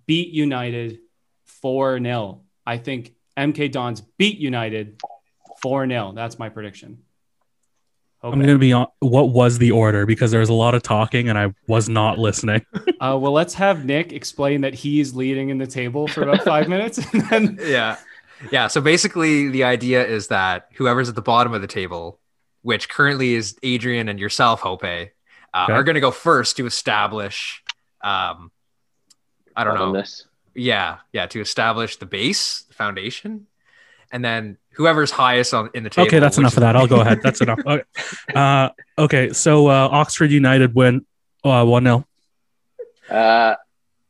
S2: beat United four 0 I think MK Dons beat United four 0 That's my prediction.
S3: Okay. I'm going to be on. What was the order? Because there was a lot of talking and I was not listening.
S2: uh, well, let's have Nick explain that he's leading in the table for about five minutes. And then...
S1: Yeah. Yeah. So basically, the idea is that whoever's at the bottom of the table, which currently is Adrian and yourself, Hope, uh, okay. are going to go first to establish. Um, I don't know. Yeah, yeah, to establish the base, the foundation, and then whoever's highest on in the table.
S3: Okay, that's enough of that. I'll go ahead. That's enough. Okay. Uh, okay, so uh, Oxford United win uh, one 0
S4: Uh,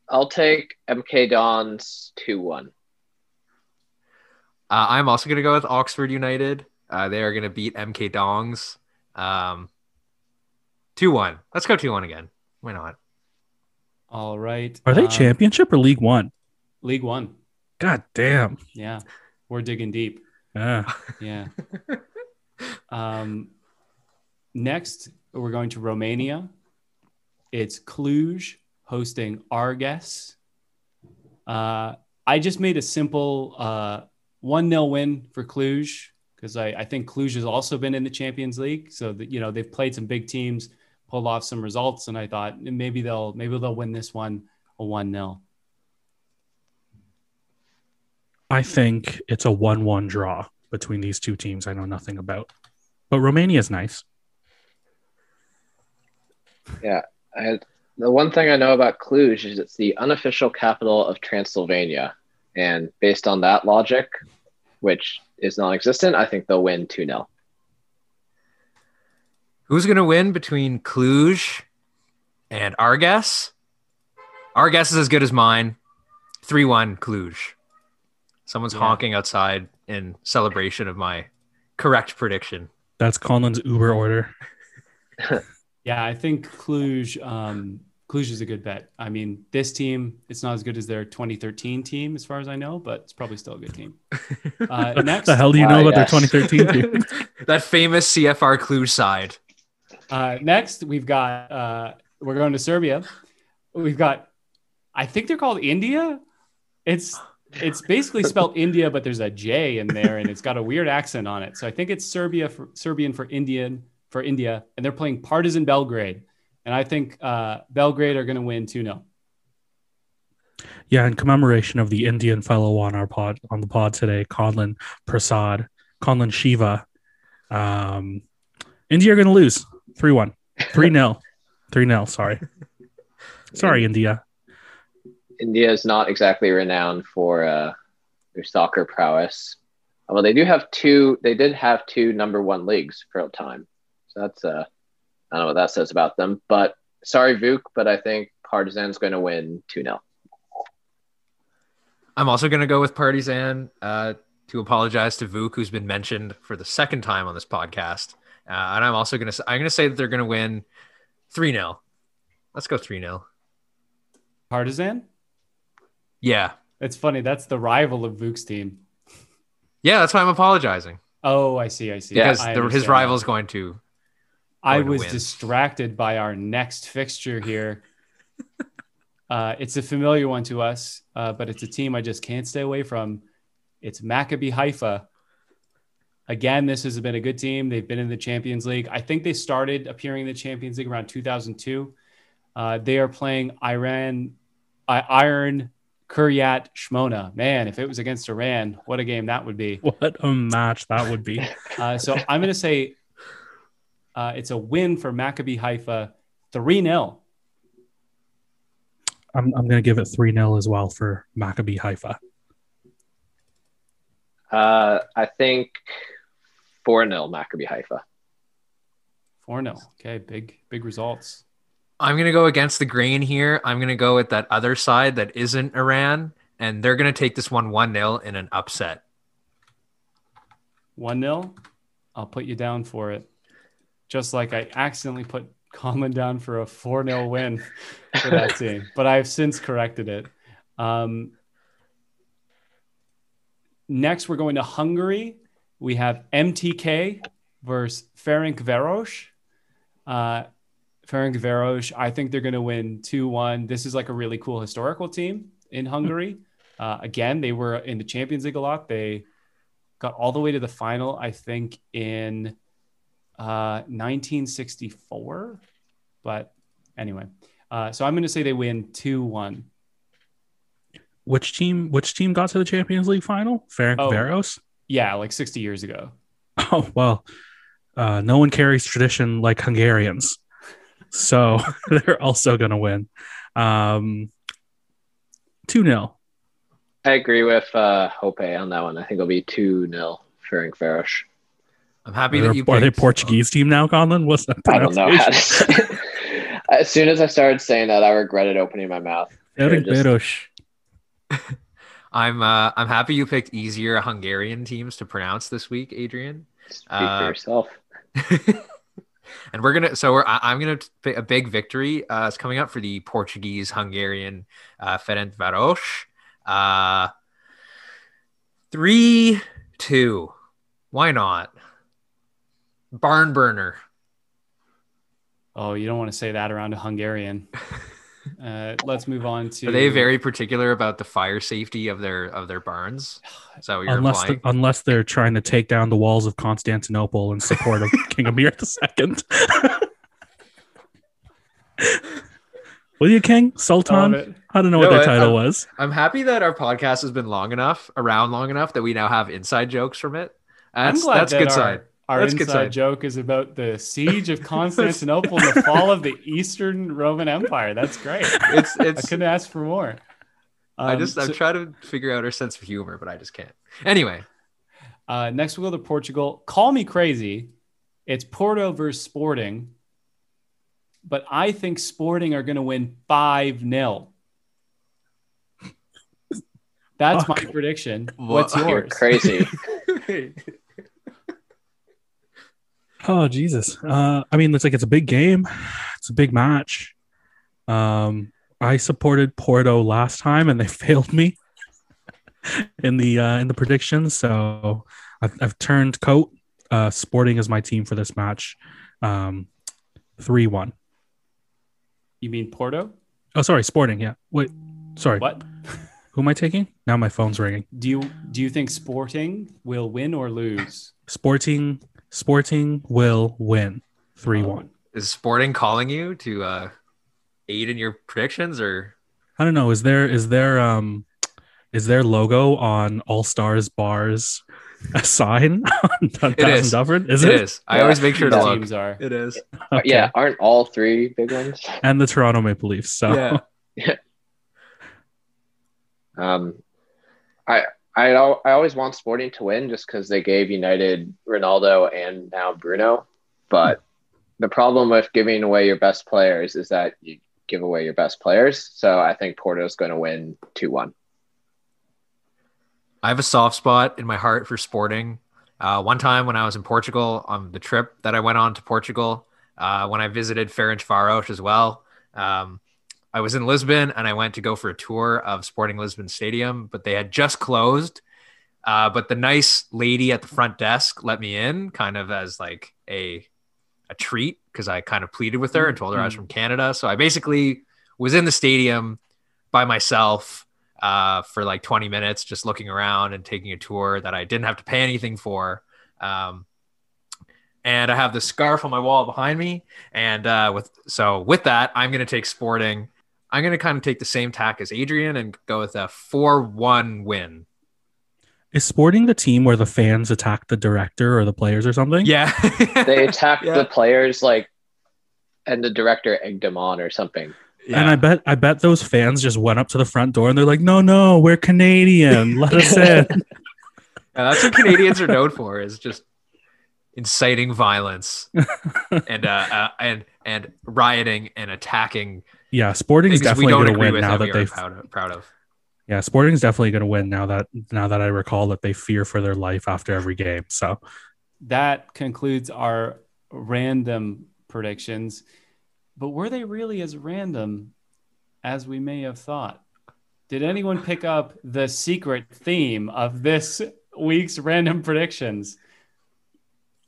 S4: I'll take MK Dons two one.
S1: Uh, I'm also going to go with Oxford United. Uh, they are going to beat MK Dongs. Um, 2 1. Let's go 2 1 again. Why not?
S2: All right.
S3: Are they um, championship or League One?
S2: League One.
S3: God damn.
S2: Yeah. We're digging deep.
S3: Yeah.
S2: Yeah. um, next, we're going to Romania. It's Cluj hosting Arges. Uh, I just made a simple uh, 1 0 win for Cluj because I, I think Cluj has also been in the Champions League. So you know, they've played some big teams, pulled off some results. And I thought maybe they'll, maybe they'll win this one a 1 0.
S3: I think it's a 1 1 draw between these two teams I know nothing about. But Romania is nice.
S4: Yeah. I, the one thing I know about Cluj is it's the unofficial capital of Transylvania. And based on that logic, which is non existent, I think they'll win 2 0.
S1: Who's going to win between Cluj and Arges? Arges is as good as mine. 3 1 Cluj. Someone's yeah. honking outside in celebration of my correct prediction.
S3: That's Conlon's Uber order.
S2: yeah, I think Cluj um, Cluj is a good bet. I mean, this team, it's not as good as their 2013 team, as far as I know, but it's probably still a good team. Uh, next,
S3: the hell do you know uh, about yes. their 2013 team?
S1: that famous CFR Cluj side.
S2: Uh, next, we've got, uh, we're going to Serbia. We've got, I think they're called India. It's, it's basically spelled India, but there's a J in there and it's got a weird accent on it. So I think it's Serbia for Serbian for Indian for India, and they're playing Partizan Belgrade. And I think uh, Belgrade are going to win 2 0.
S3: Yeah, in commemoration of the Indian fellow on our pod on the pod today, Conlon Prasad, Conlon Shiva. Um, India are going to lose 3 1, 3 0, 3 0. Sorry. Sorry, India.
S4: India is not exactly renowned for uh, their soccer prowess. Well, they do have two, they did have two number one leagues for a time. So that's, uh, I don't know what that says about them. But sorry, Vuk, but I think Partizan's going to win 2 0.
S1: I'm also going to go with Partizan uh, to apologize to Vuk, who's been mentioned for the second time on this podcast. Uh, and I'm also going to I'm going to say that they're going to win 3 0. Let's go 3 0.
S2: Partizan?
S1: Yeah.
S2: It's funny. That's the rival of Vuk's team.
S1: Yeah, that's why I'm apologizing.
S2: Oh, I see. I see.
S1: Because the, his rival is going to.
S2: I was distracted by our next fixture here. uh, it's a familiar one to us, uh, but it's a team I just can't stay away from. It's Maccabi Haifa. Again, this has been a good team. They've been in the Champions League. I think they started appearing in the Champions League around 2002. Uh, they are playing Iran, Iron Kiryat Shmona. Man, if it was against Iran, what a game that would be.
S3: What a match that would be.
S2: uh, so I'm going to say uh, it's a win for Maccabi Haifa 3 0.
S3: I'm, I'm going to give it 3 0 as well for Maccabi Haifa.
S4: Uh, I think 4 0 Maccabi Haifa.
S2: 4 0. Okay, big, big results.
S1: I'm going to go against the grain here. I'm going to go with that other side that isn't Iran, and they're going to take this one 1 0 in an upset.
S2: 1 0? I'll put you down for it. Just like I accidentally put Conlon down for a 4 0 win for that team, but I've since corrected it. Um, next, we're going to Hungary. We have MTK versus Ferencváros. Uh, Ferencváros. I think they're going to win 2 1. This is like a really cool historical team in Hungary. Uh, again, they were in the Champions League a lot. They got all the way to the final, I think, in uh, 1964. But anyway, uh, so I'm going to say they win 2 1.
S3: Which team? Which team got to the Champions League final? Ferenc oh, Varos.
S2: Yeah, like 60 years ago.
S3: Oh well, uh, no one carries tradition like Hungarians so they're also going to win. Um, 2 0.
S4: I agree with uh, Hope on that one. I think it'll be 2 0 Ferencváros.
S1: I'm happy
S3: are
S1: that you.
S3: Are they Portuguese team now, Conlon? What's that?
S4: I don't know. as soon as I started saying that, I regretted opening my mouth.
S3: Just...
S1: I'm uh, I'm happy you picked easier Hungarian teams to pronounce this week, Adrian.
S4: Speak uh, for yourself.
S1: And we're gonna so we're I, am gonna a big victory uh is coming up for the portuguese hungarian uh ferencváros uh three two why not? Barn burner
S2: oh you don't want to say that around a hungarian Uh, let's move on to.
S1: Are they very particular about the fire safety of their of their barns? Is that what you're
S3: unless
S1: the,
S3: unless they're trying to take down the walls of Constantinople in support of King Amir II. Will you, King Sultan? I don't know what their title
S1: I'm,
S3: was.
S1: I'm happy that our podcast has been long enough, around long enough, that we now have inside jokes from it. That's that's that good our, side.
S2: Our That's inside joke is about the siege of Constantinople and the fall of the Eastern Roman Empire. That's great. It's, it's I couldn't ask for more.
S1: Um, I just I'm so, trying to figure out her sense of humor, but I just can't. Anyway,
S2: uh, next we'll go to Portugal. Call me crazy. It's Porto versus Sporting, but I think Sporting are going to win five 0 That's my prediction. What's yours? You're
S4: crazy.
S3: Oh Jesus! Uh, I mean, it's like it's a big game. It's a big match. Um, I supported Porto last time, and they failed me in the uh, in the predictions. So I've, I've turned coat. Uh, Sporting is my team for this match. Um, three one.
S2: You mean Porto?
S3: Oh, sorry, Sporting. Yeah. Wait, sorry.
S2: What?
S3: Who am I taking? Now my phone's ringing.
S2: Do you do you think Sporting will win or lose?
S3: Sporting Sporting will win 3 1.
S1: Is Sporting calling you to uh, aid in your predictions or?
S3: I don't know. Is there is there um is their logo on All Stars bars a sign on
S1: it is.
S3: Dufferin?
S1: Is it? It is. I always make sure to look.
S2: Teams are.
S1: It is.
S4: Okay. Yeah, aren't all three big ones?
S3: And the Toronto Maple Leafs. So
S4: yeah. um, I I I always want Sporting to win just because they gave United Ronaldo and now Bruno, but the problem with giving away your best players is that you give away your best players. So I think Porto's going to win two one.
S1: I have a soft spot in my heart for Sporting. Uh, one time when I was in Portugal on the trip that I went on to Portugal, uh, when I visited Ferencváros as well, um, I was in Lisbon and I went to go for a tour of Sporting Lisbon Stadium, but they had just closed. Uh, but the nice lady at the front desk let me in, kind of as like a a treat because I kind of pleaded with her and told her I was mm-hmm. from Canada. So I basically was in the stadium by myself uh, for like 20 minutes, just looking around and taking a tour that I didn't have to pay anything for. Um, and I have the scarf on my wall behind me. And uh, with so with that, I'm going to take Sporting. I'm going to kind of take the same tack as Adrian and go with a 4 1 win.
S3: Is Sporting the team where the fans attack the director or the players or something?
S1: Yeah.
S4: they attack yeah. the players like, and the director egged them on or something.
S3: Yeah. And I bet I bet those fans just went up to the front door and they're like, "No, no, we're Canadian. Let us in."
S1: yeah, that's what Canadians are known for is just inciting violence and uh, uh, and and rioting and attacking
S3: yeah, Sporting is definitely going to win now that, they're
S1: proud of, proud of.
S3: Yeah, Sporting is definitely going to win now that now that I recall that they fear for their life after every game. So
S2: that concludes our random predictions. But were they really as random as we may have thought? Did anyone pick up the secret theme of this week's random predictions?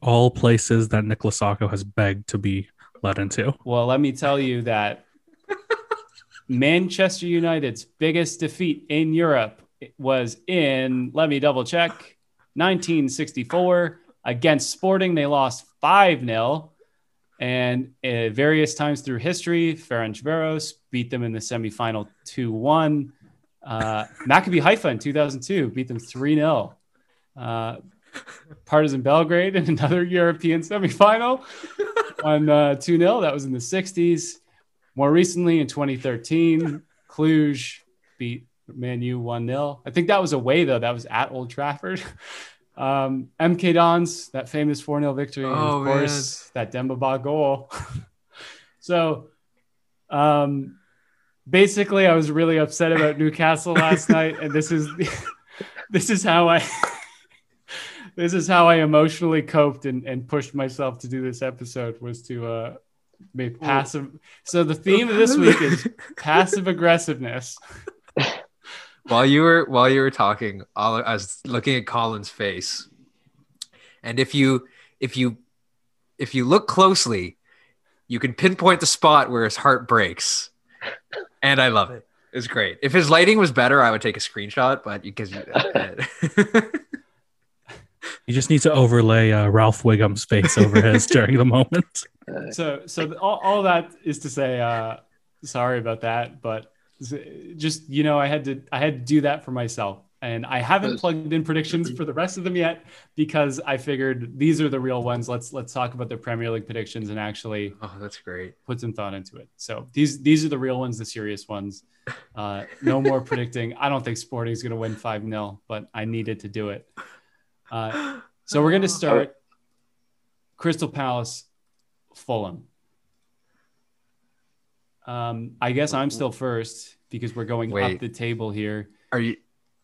S3: All places that Nicholas Sacco has begged to be let into.
S2: Well, let me tell you that Manchester United's biggest defeat in Europe was in, let me double check, 1964 against Sporting. They lost 5 0. And uh, various times through history, Ferencváros beat them in the semifinal 2 1. Uh, Maccabi Haifa in 2002 beat them 3 0. Uh, Partizan Belgrade in another European semifinal won uh, 2 0. That was in the 60s. More recently, in 2013, Cluj beat Man U 1 0. I think that was away, though. That was at Old Trafford. Um, MK Dons, that famous 4 0 victory. Oh, and of course, man. that Demba Ba goal. so, um, basically, I was really upset about Newcastle last night. And this is, this is how I. this is how I emotionally coped and, and pushed myself to do this episode was to uh, make passive. So the theme of this week is passive aggressiveness
S1: while you were while you were talking, all, I was looking at Colin's face, and if you if you if you look closely, you can pinpoint the spot where his heart breaks, and I love it. It's great. If his lighting was better, I would take a screenshot, but because you,
S3: you just need to overlay uh, Ralph Wiggum's face over his during the moment.
S2: So, so all, all that is to say, uh, sorry about that, but just you know i had to i had to do that for myself. And i haven't plugged in predictions for the rest of them yet because i figured these are the real ones. Let's let's talk about the premier league predictions and actually
S1: oh that's great.
S2: put some thought into it. So these these are the real ones the serious ones. Uh, no more predicting. I don't think sporting is going to win 5-0 but i needed to do it uh, so we're going to start crystal palace fulham um, I guess I'm still first because we're going Wait, up the table here.
S1: Are you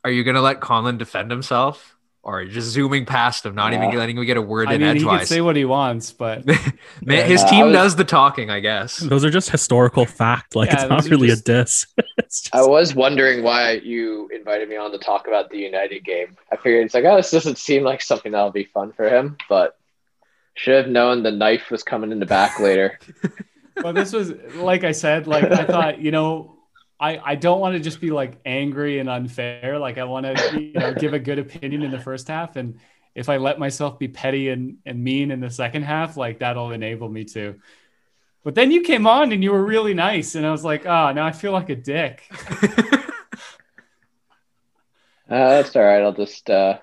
S1: are you gonna let Colin defend himself? Or just zooming past him, not yeah. even letting him get a word I in mean, edgewise. He can
S2: say what he wants, but
S1: Man, his team was, does the talking, I guess.
S3: Those are just historical fact. Like yeah, it's not really just, a diss.
S4: just... I was wondering why you invited me on to talk about the United game. I figured it's like, oh, this doesn't seem like something that'll be fun for him, but should have known the knife was coming in the back later.
S2: well, this was like I said, like I thought, you know, I, I don't want to just be like angry and unfair. Like I want to, you know, give a good opinion in the first half. And if I let myself be petty and, and mean in the second half, like that'll enable me to. But then you came on and you were really nice, and I was like, oh, now I feel like a dick.
S4: Uh, that's all right. I'll just uh,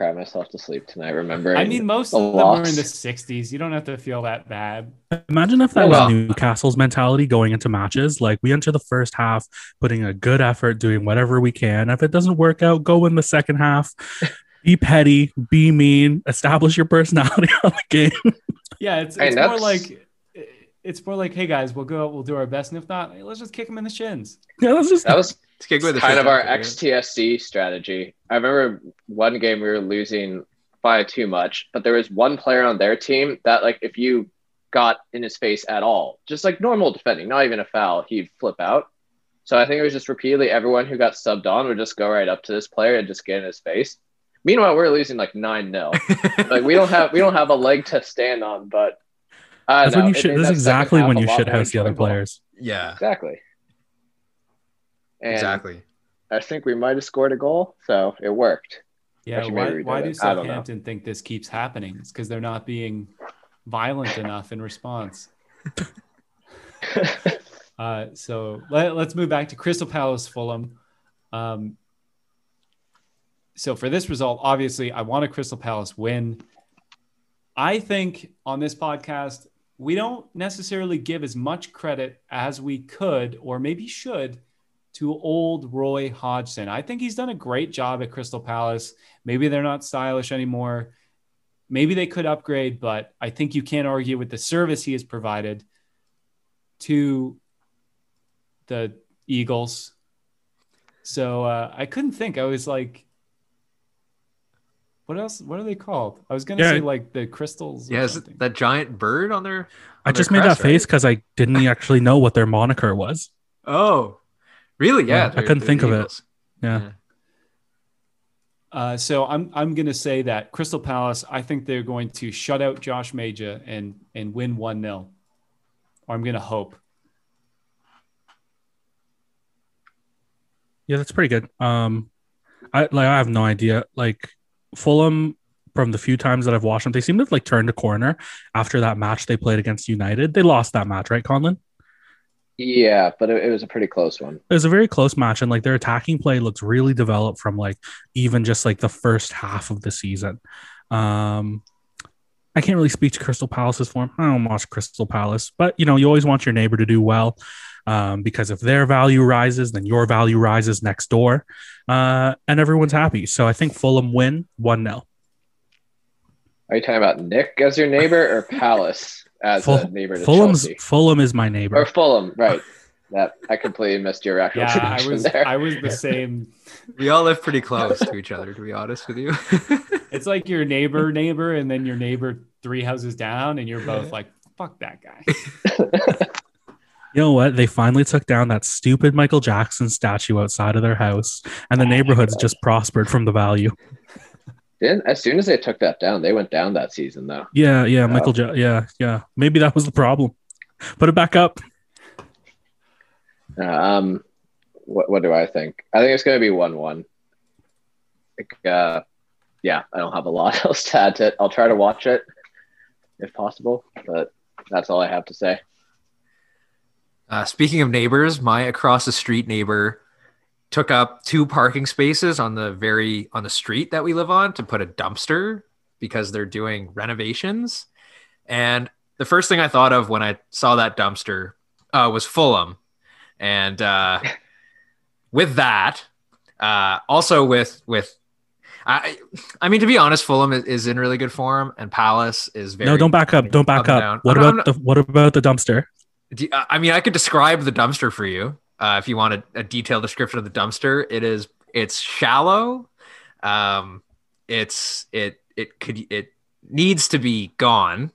S4: cry myself to sleep tonight. Remember,
S2: I mean, most of them loss. are in the 60s. You don't have to feel that bad.
S3: Imagine if that was well. Newcastle's mentality going into matches. Like we enter the first half, putting a good effort, doing whatever we can. If it doesn't work out, go in the second half. be petty, be mean, establish your personality on the game.
S2: Yeah, it's, it's more like it's more like, hey guys, we'll go, we'll do our best, and if not, let's just kick them in the shins.
S3: Yeah, let's just
S4: that was kind of our XTSC strategy. I remember one game we were losing by too much, but there was one player on their team that, like, if you got in his face at all, just like normal defending, not even a foul, he'd flip out. So I think it was just repeatedly everyone who got subbed on would just go right up to this player and just get in his face. Meanwhile, we're losing like nine 0 Like we don't have we don't have a leg to stand on, but
S3: that's when you should. This is exactly when you should host the other players.
S1: Yeah,
S4: exactly.
S1: And exactly.
S4: I think we might have scored a goal, so it worked.
S2: Yeah. Why, why do Southampton think this keeps happening? It's because they're not being violent enough in response. uh, so let, us move back to Crystal Palace Fulham. Um, so for this result, obviously, I want a Crystal Palace win. I think on this podcast, we don't necessarily give as much credit as we could or maybe should to old Roy Hodgson. I think he's done a great job at Crystal Palace. Maybe they're not stylish anymore. Maybe they could upgrade, but I think you can't argue with the service he has provided to the Eagles. So uh, I couldn't think. I was like, what else? What are they called? I was gonna yeah. say like the crystals.
S1: Yeah, is that giant bird on their? On
S3: I just made crest, that face because I didn't actually know what their moniker was.
S1: Oh, really? Yeah,
S3: yeah I couldn't think of it. Yeah. yeah.
S2: Uh, so I'm I'm gonna say that Crystal Palace. I think they're going to shut out Josh Maja and and win one 0 or I'm gonna hope.
S3: Yeah, that's pretty good. Um, I like I have no idea. Like Fulham, from the few times that I've watched them, they seem to have like turned a corner after that match they played against United. They lost that match, right, Conlon?
S4: Yeah, but it, it, was a pretty close one.
S3: It was a very close match, and like their attacking play looks really developed from like even just like the first half of the season. Um, I can't really speak to Crystal Palace's form. I don't watch Crystal Palace, but you know, you always want your neighbor to do well um, because if their value rises, then your value rises next door, uh, and everyone's happy. So I think Fulham win 1 0.
S4: Are you talking about Nick as your neighbor or Palace as Ful- a neighbor to
S3: Fulham's,
S4: Chelsea?
S3: Fulham is my neighbor.
S4: Or Fulham, right. That I completely missed your actual.
S2: Yeah, I was there. I was the same.
S1: We all live pretty close to each other, to be honest with you.
S2: it's like your neighbor, neighbor, and then your neighbor three houses down, and you're both like, "Fuck that guy."
S3: You know what? They finally took down that stupid Michael Jackson statue outside of their house, and the neighborhood's just prospered from the value.
S4: Then, as soon as they took that down, they went down that season, though.
S3: Yeah, yeah, Michael. Ja- yeah, yeah. Maybe that was the problem. Put it back up.
S4: Um, what what do I think? I think it's going to be one-one. Like, uh, yeah, I don't have a lot else to add to it. I'll try to watch it if possible, but that's all I have to say.
S1: Uh, speaking of neighbors, my across the street neighbor took up two parking spaces on the very on the street that we live on to put a dumpster because they're doing renovations. And the first thing I thought of when I saw that dumpster uh, was Fulham, and uh, with that, uh, also with with I, I mean, to be honest, Fulham is, is, in really good form, and Palace is very.
S3: No, don't back up. Don't back up. up what about not, the what about the dumpster?
S1: You, I mean, I could describe the dumpster for you uh, if you want a, a, detailed description of the dumpster. It is it's shallow. Um, it's it it could it needs to be gone.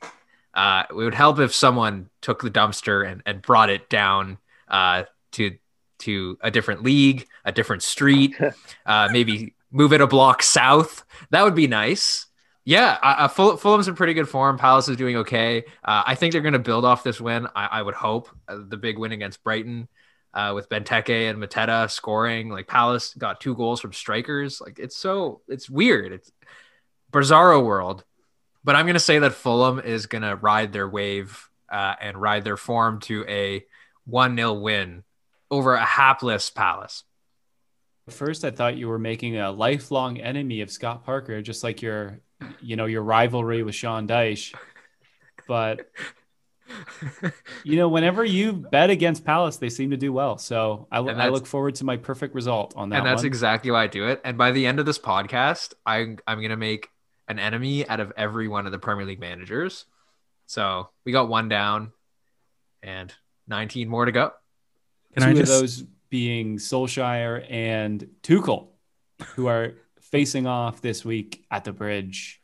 S1: Uh, it would help if someone took the dumpster and, and brought it down uh, to to a different league, a different street, uh, maybe move it a block south. That would be nice. Yeah, uh, Fulham's in pretty good form. Palace is doing okay. Uh, I think they're going to build off this win. I, I would hope uh, the big win against Brighton uh, with Benteke and Mateta scoring. Like Palace got two goals from strikers. Like it's so it's weird. It's bizarro world. But I'm to say that Fulham is to ride their wave uh, and ride their form to a 1 0 win over a hapless Palace.
S2: First, I thought you were making a lifelong enemy of Scott Parker, just like your, you know, your rivalry with Sean Dyche. But you know, whenever you bet against Palace, they seem to do well. So I, I look forward to my perfect result on that.
S1: And that's
S2: one.
S1: exactly why I do it. And by the end of this podcast, I, I'm going to make an enemy out of every one of the Premier League managers. So we got one down and 19 more to go.
S2: Can Two I just... of those being Solskjaer and Tuchel, who are facing off this week at the bridge.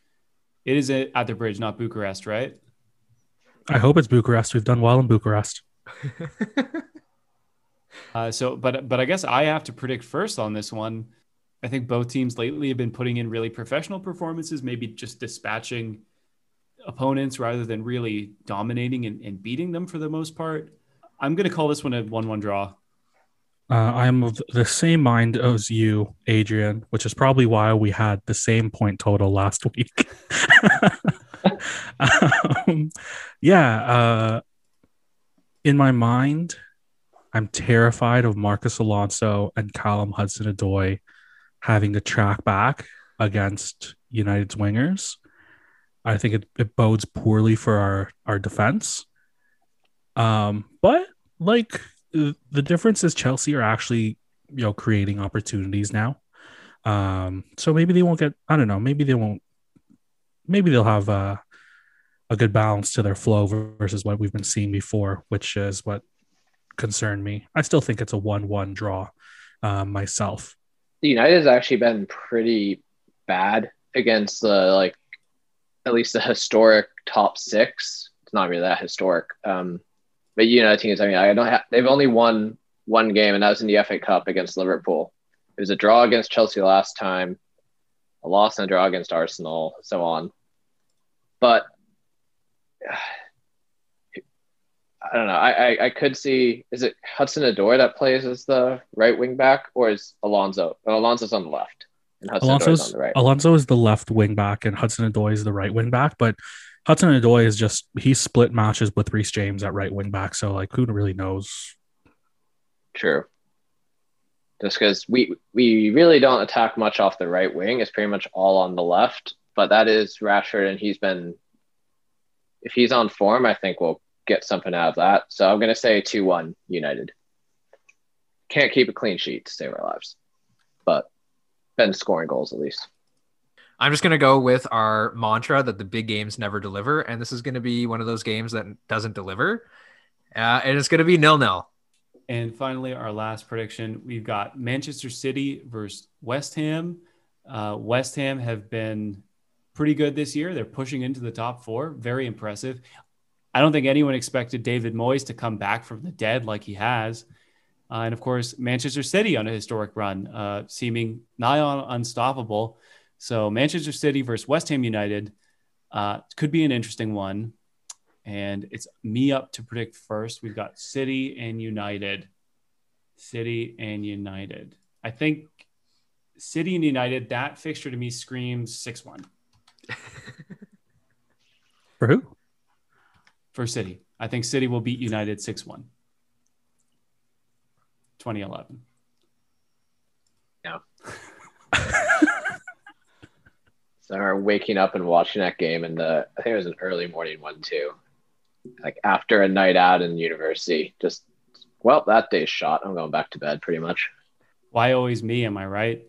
S2: It is at the bridge, not Bucharest, right?
S3: I hope it's Bucharest. We've done well in Bucharest.
S2: uh, so, but but I guess I have to predict first on this one. I think both teams lately have been putting in really professional performances, maybe just dispatching opponents rather than really dominating and, and beating them for the most part. I'm going to call this one a 1 1 draw.
S3: Uh, I'm of the same mind as you, Adrian, which is probably why we had the same point total last week. um, yeah, uh, in my mind, I'm terrified of Marcos Alonso and Callum Hudson Odoi having to track back against United's wingers. I think it, it bodes poorly for our, our defense. Um, but like the difference is Chelsea are actually, you know, creating opportunities now. Um, so maybe they won't get, I don't know, maybe they won't, maybe they'll have a, a good balance to their flow versus what we've been seeing before, which is what concerned me. I still think it's a 1 1 draw uh, myself.
S4: The United has actually been pretty bad against the, like, at least the historic top six. It's not really that historic. Um, but you know, teams. I mean, I don't have. They've only won one game, and that was in the FA Cup against Liverpool. It was a draw against Chelsea last time, a loss and a draw against Arsenal, so on. But I don't know. I, I, I could see. Is it Hudson Odoi that plays as the right wing back, or is Alonso? Well, Alonso's on the left,
S3: and Hudson Alonso's on the right. Alonso is the left wing back, and Hudson Odoi is the right wing back. But Hudson Odoi is just he split matches with Reece James at right wing back, so like who really knows?
S4: True. Just because we we really don't attack much off the right wing, it's pretty much all on the left. But that is Rashford, and he's been if he's on form, I think we'll get something out of that. So I'm gonna say two one United. Can't keep a clean sheet to save our lives, but been scoring goals at least.
S1: I'm just going to go with our mantra that the big games never deliver. And this is going to be one of those games that doesn't deliver. Uh, and it's going to be nil nil.
S2: And finally, our last prediction we've got Manchester City versus West Ham. Uh, West Ham have been pretty good this year. They're pushing into the top four. Very impressive. I don't think anyone expected David Moyes to come back from the dead like he has. Uh, and of course, Manchester City on a historic run, uh, seeming nigh on unstoppable. So Manchester City versus West Ham United uh, could be an interesting one. And it's me up to predict first. We've got City and United. City and United. I think City and United, that fixture to me screams 6 1.
S3: For who?
S2: For City. I think City will beat United 6 1. 2011.
S4: Yeah. So I remember waking up and watching that game, and the I think it was an early morning one too, like after a night out in university. Just well, that day's shot. I'm going back to bed pretty much.
S2: Why always me? Am I right?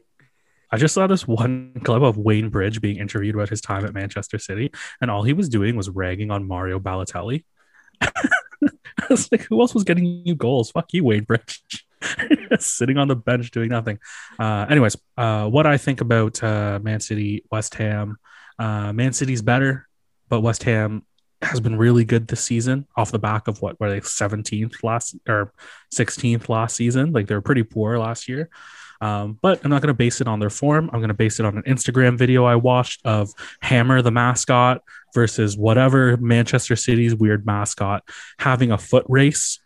S3: I just saw this one clip of Wayne Bridge being interviewed about his time at Manchester City, and all he was doing was ragging on Mario Balotelli. I was like, who else was getting you goals? Fuck you, Wayne Bridge. sitting on the bench doing nothing. Uh, anyways, uh, what I think about uh, Man City, West Ham. Uh, Man City's better, but West Ham has been really good this season off the back of what were they 17th last or 16th last season. Like they were pretty poor last year. Um, but I'm not going to base it on their form. I'm going to base it on an Instagram video I watched of Hammer the mascot versus whatever Manchester City's weird mascot having a foot race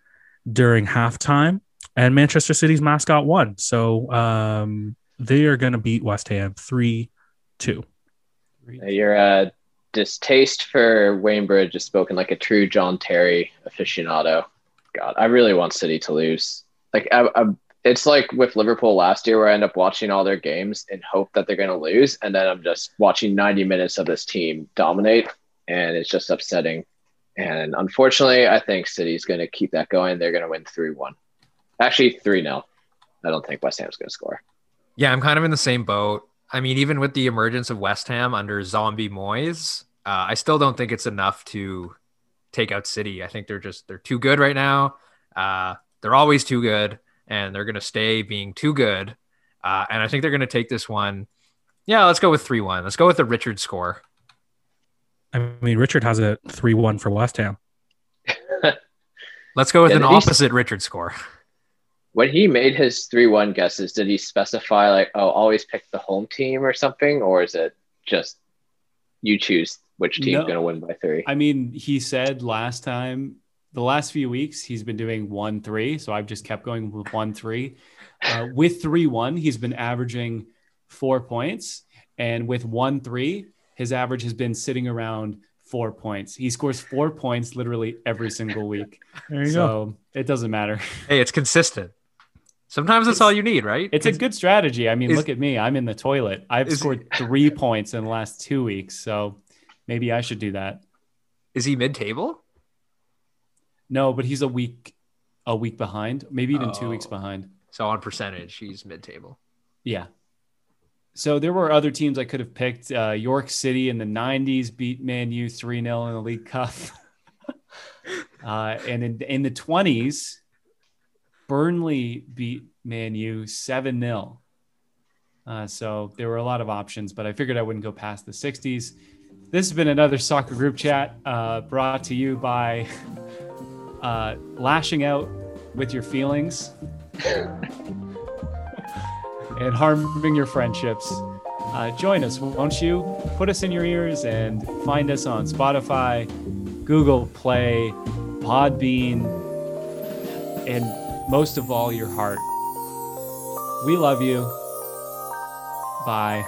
S3: during halftime and Manchester City's mascot won. So um, they are going to beat West Ham 3 2.
S4: You're uh, distaste for Wayne Bridge is spoken like a true John Terry aficionado. God, I really want City to lose. Like, I, I, it's like with Liverpool last year, where I end up watching all their games in hope that they're going to lose, and then I'm just watching 90 minutes of this team dominate, and it's just upsetting. And unfortunately, I think City's going to keep that going. They're going to win 3 1. Actually, 3 0. I don't think West Ham's going to score.
S1: Yeah, I'm kind of in the same boat. I mean, even with the emergence of West Ham under Zombie Moyes, uh, I still don't think it's enough to take out City. I think they're just they're too good right now. Uh, they're always too good, and they're going to stay being too good. Uh, and I think they're going to take this one. Yeah, let's go with three one. Let's go with the Richard score.
S3: I mean, Richard has a three one for West Ham.
S1: let's go with yeah, an opposite Richard score.
S4: When he made his three one guesses, did he specify like, oh, always pick the home team or something, or is it just you choose which team's no, going to win by three?
S2: I mean, he said last time, the last few weeks, he's been doing one three, so I've just kept going with one three. Uh, with three one, he's been averaging four points, and with one three, his average has been sitting around four points. He scores four points literally every single week.
S3: There you
S2: so
S3: go.
S2: It doesn't matter.
S1: Hey, it's consistent. Sometimes that's it's, all you need, right?
S2: It's, it's, a good strategy. I mean, is, look at me. I'm in the toilet. I've scored three points in the last two weeks. So maybe I should do that.
S1: Is he mid table?
S2: No, but he's a week a week behind, maybe even two weeks oh. behind.
S1: So on percentage, he's mid table.
S2: Yeah. So there were other teams I could have picked. Uh, York City in the 90s beat Man U 3 0 in the League Cup. uh, and in, in the 20s, Burnley beat Man U 7 0. Uh, so there were a lot of options, but I figured I wouldn't go past the 60s. This has been another soccer group chat uh, brought to you by uh, lashing out with your feelings and harming your friendships. Uh, join us, won't you? Put us in your ears and find us on Spotify, Google Play, Podbean, and most of all, your heart. We love you. Bye.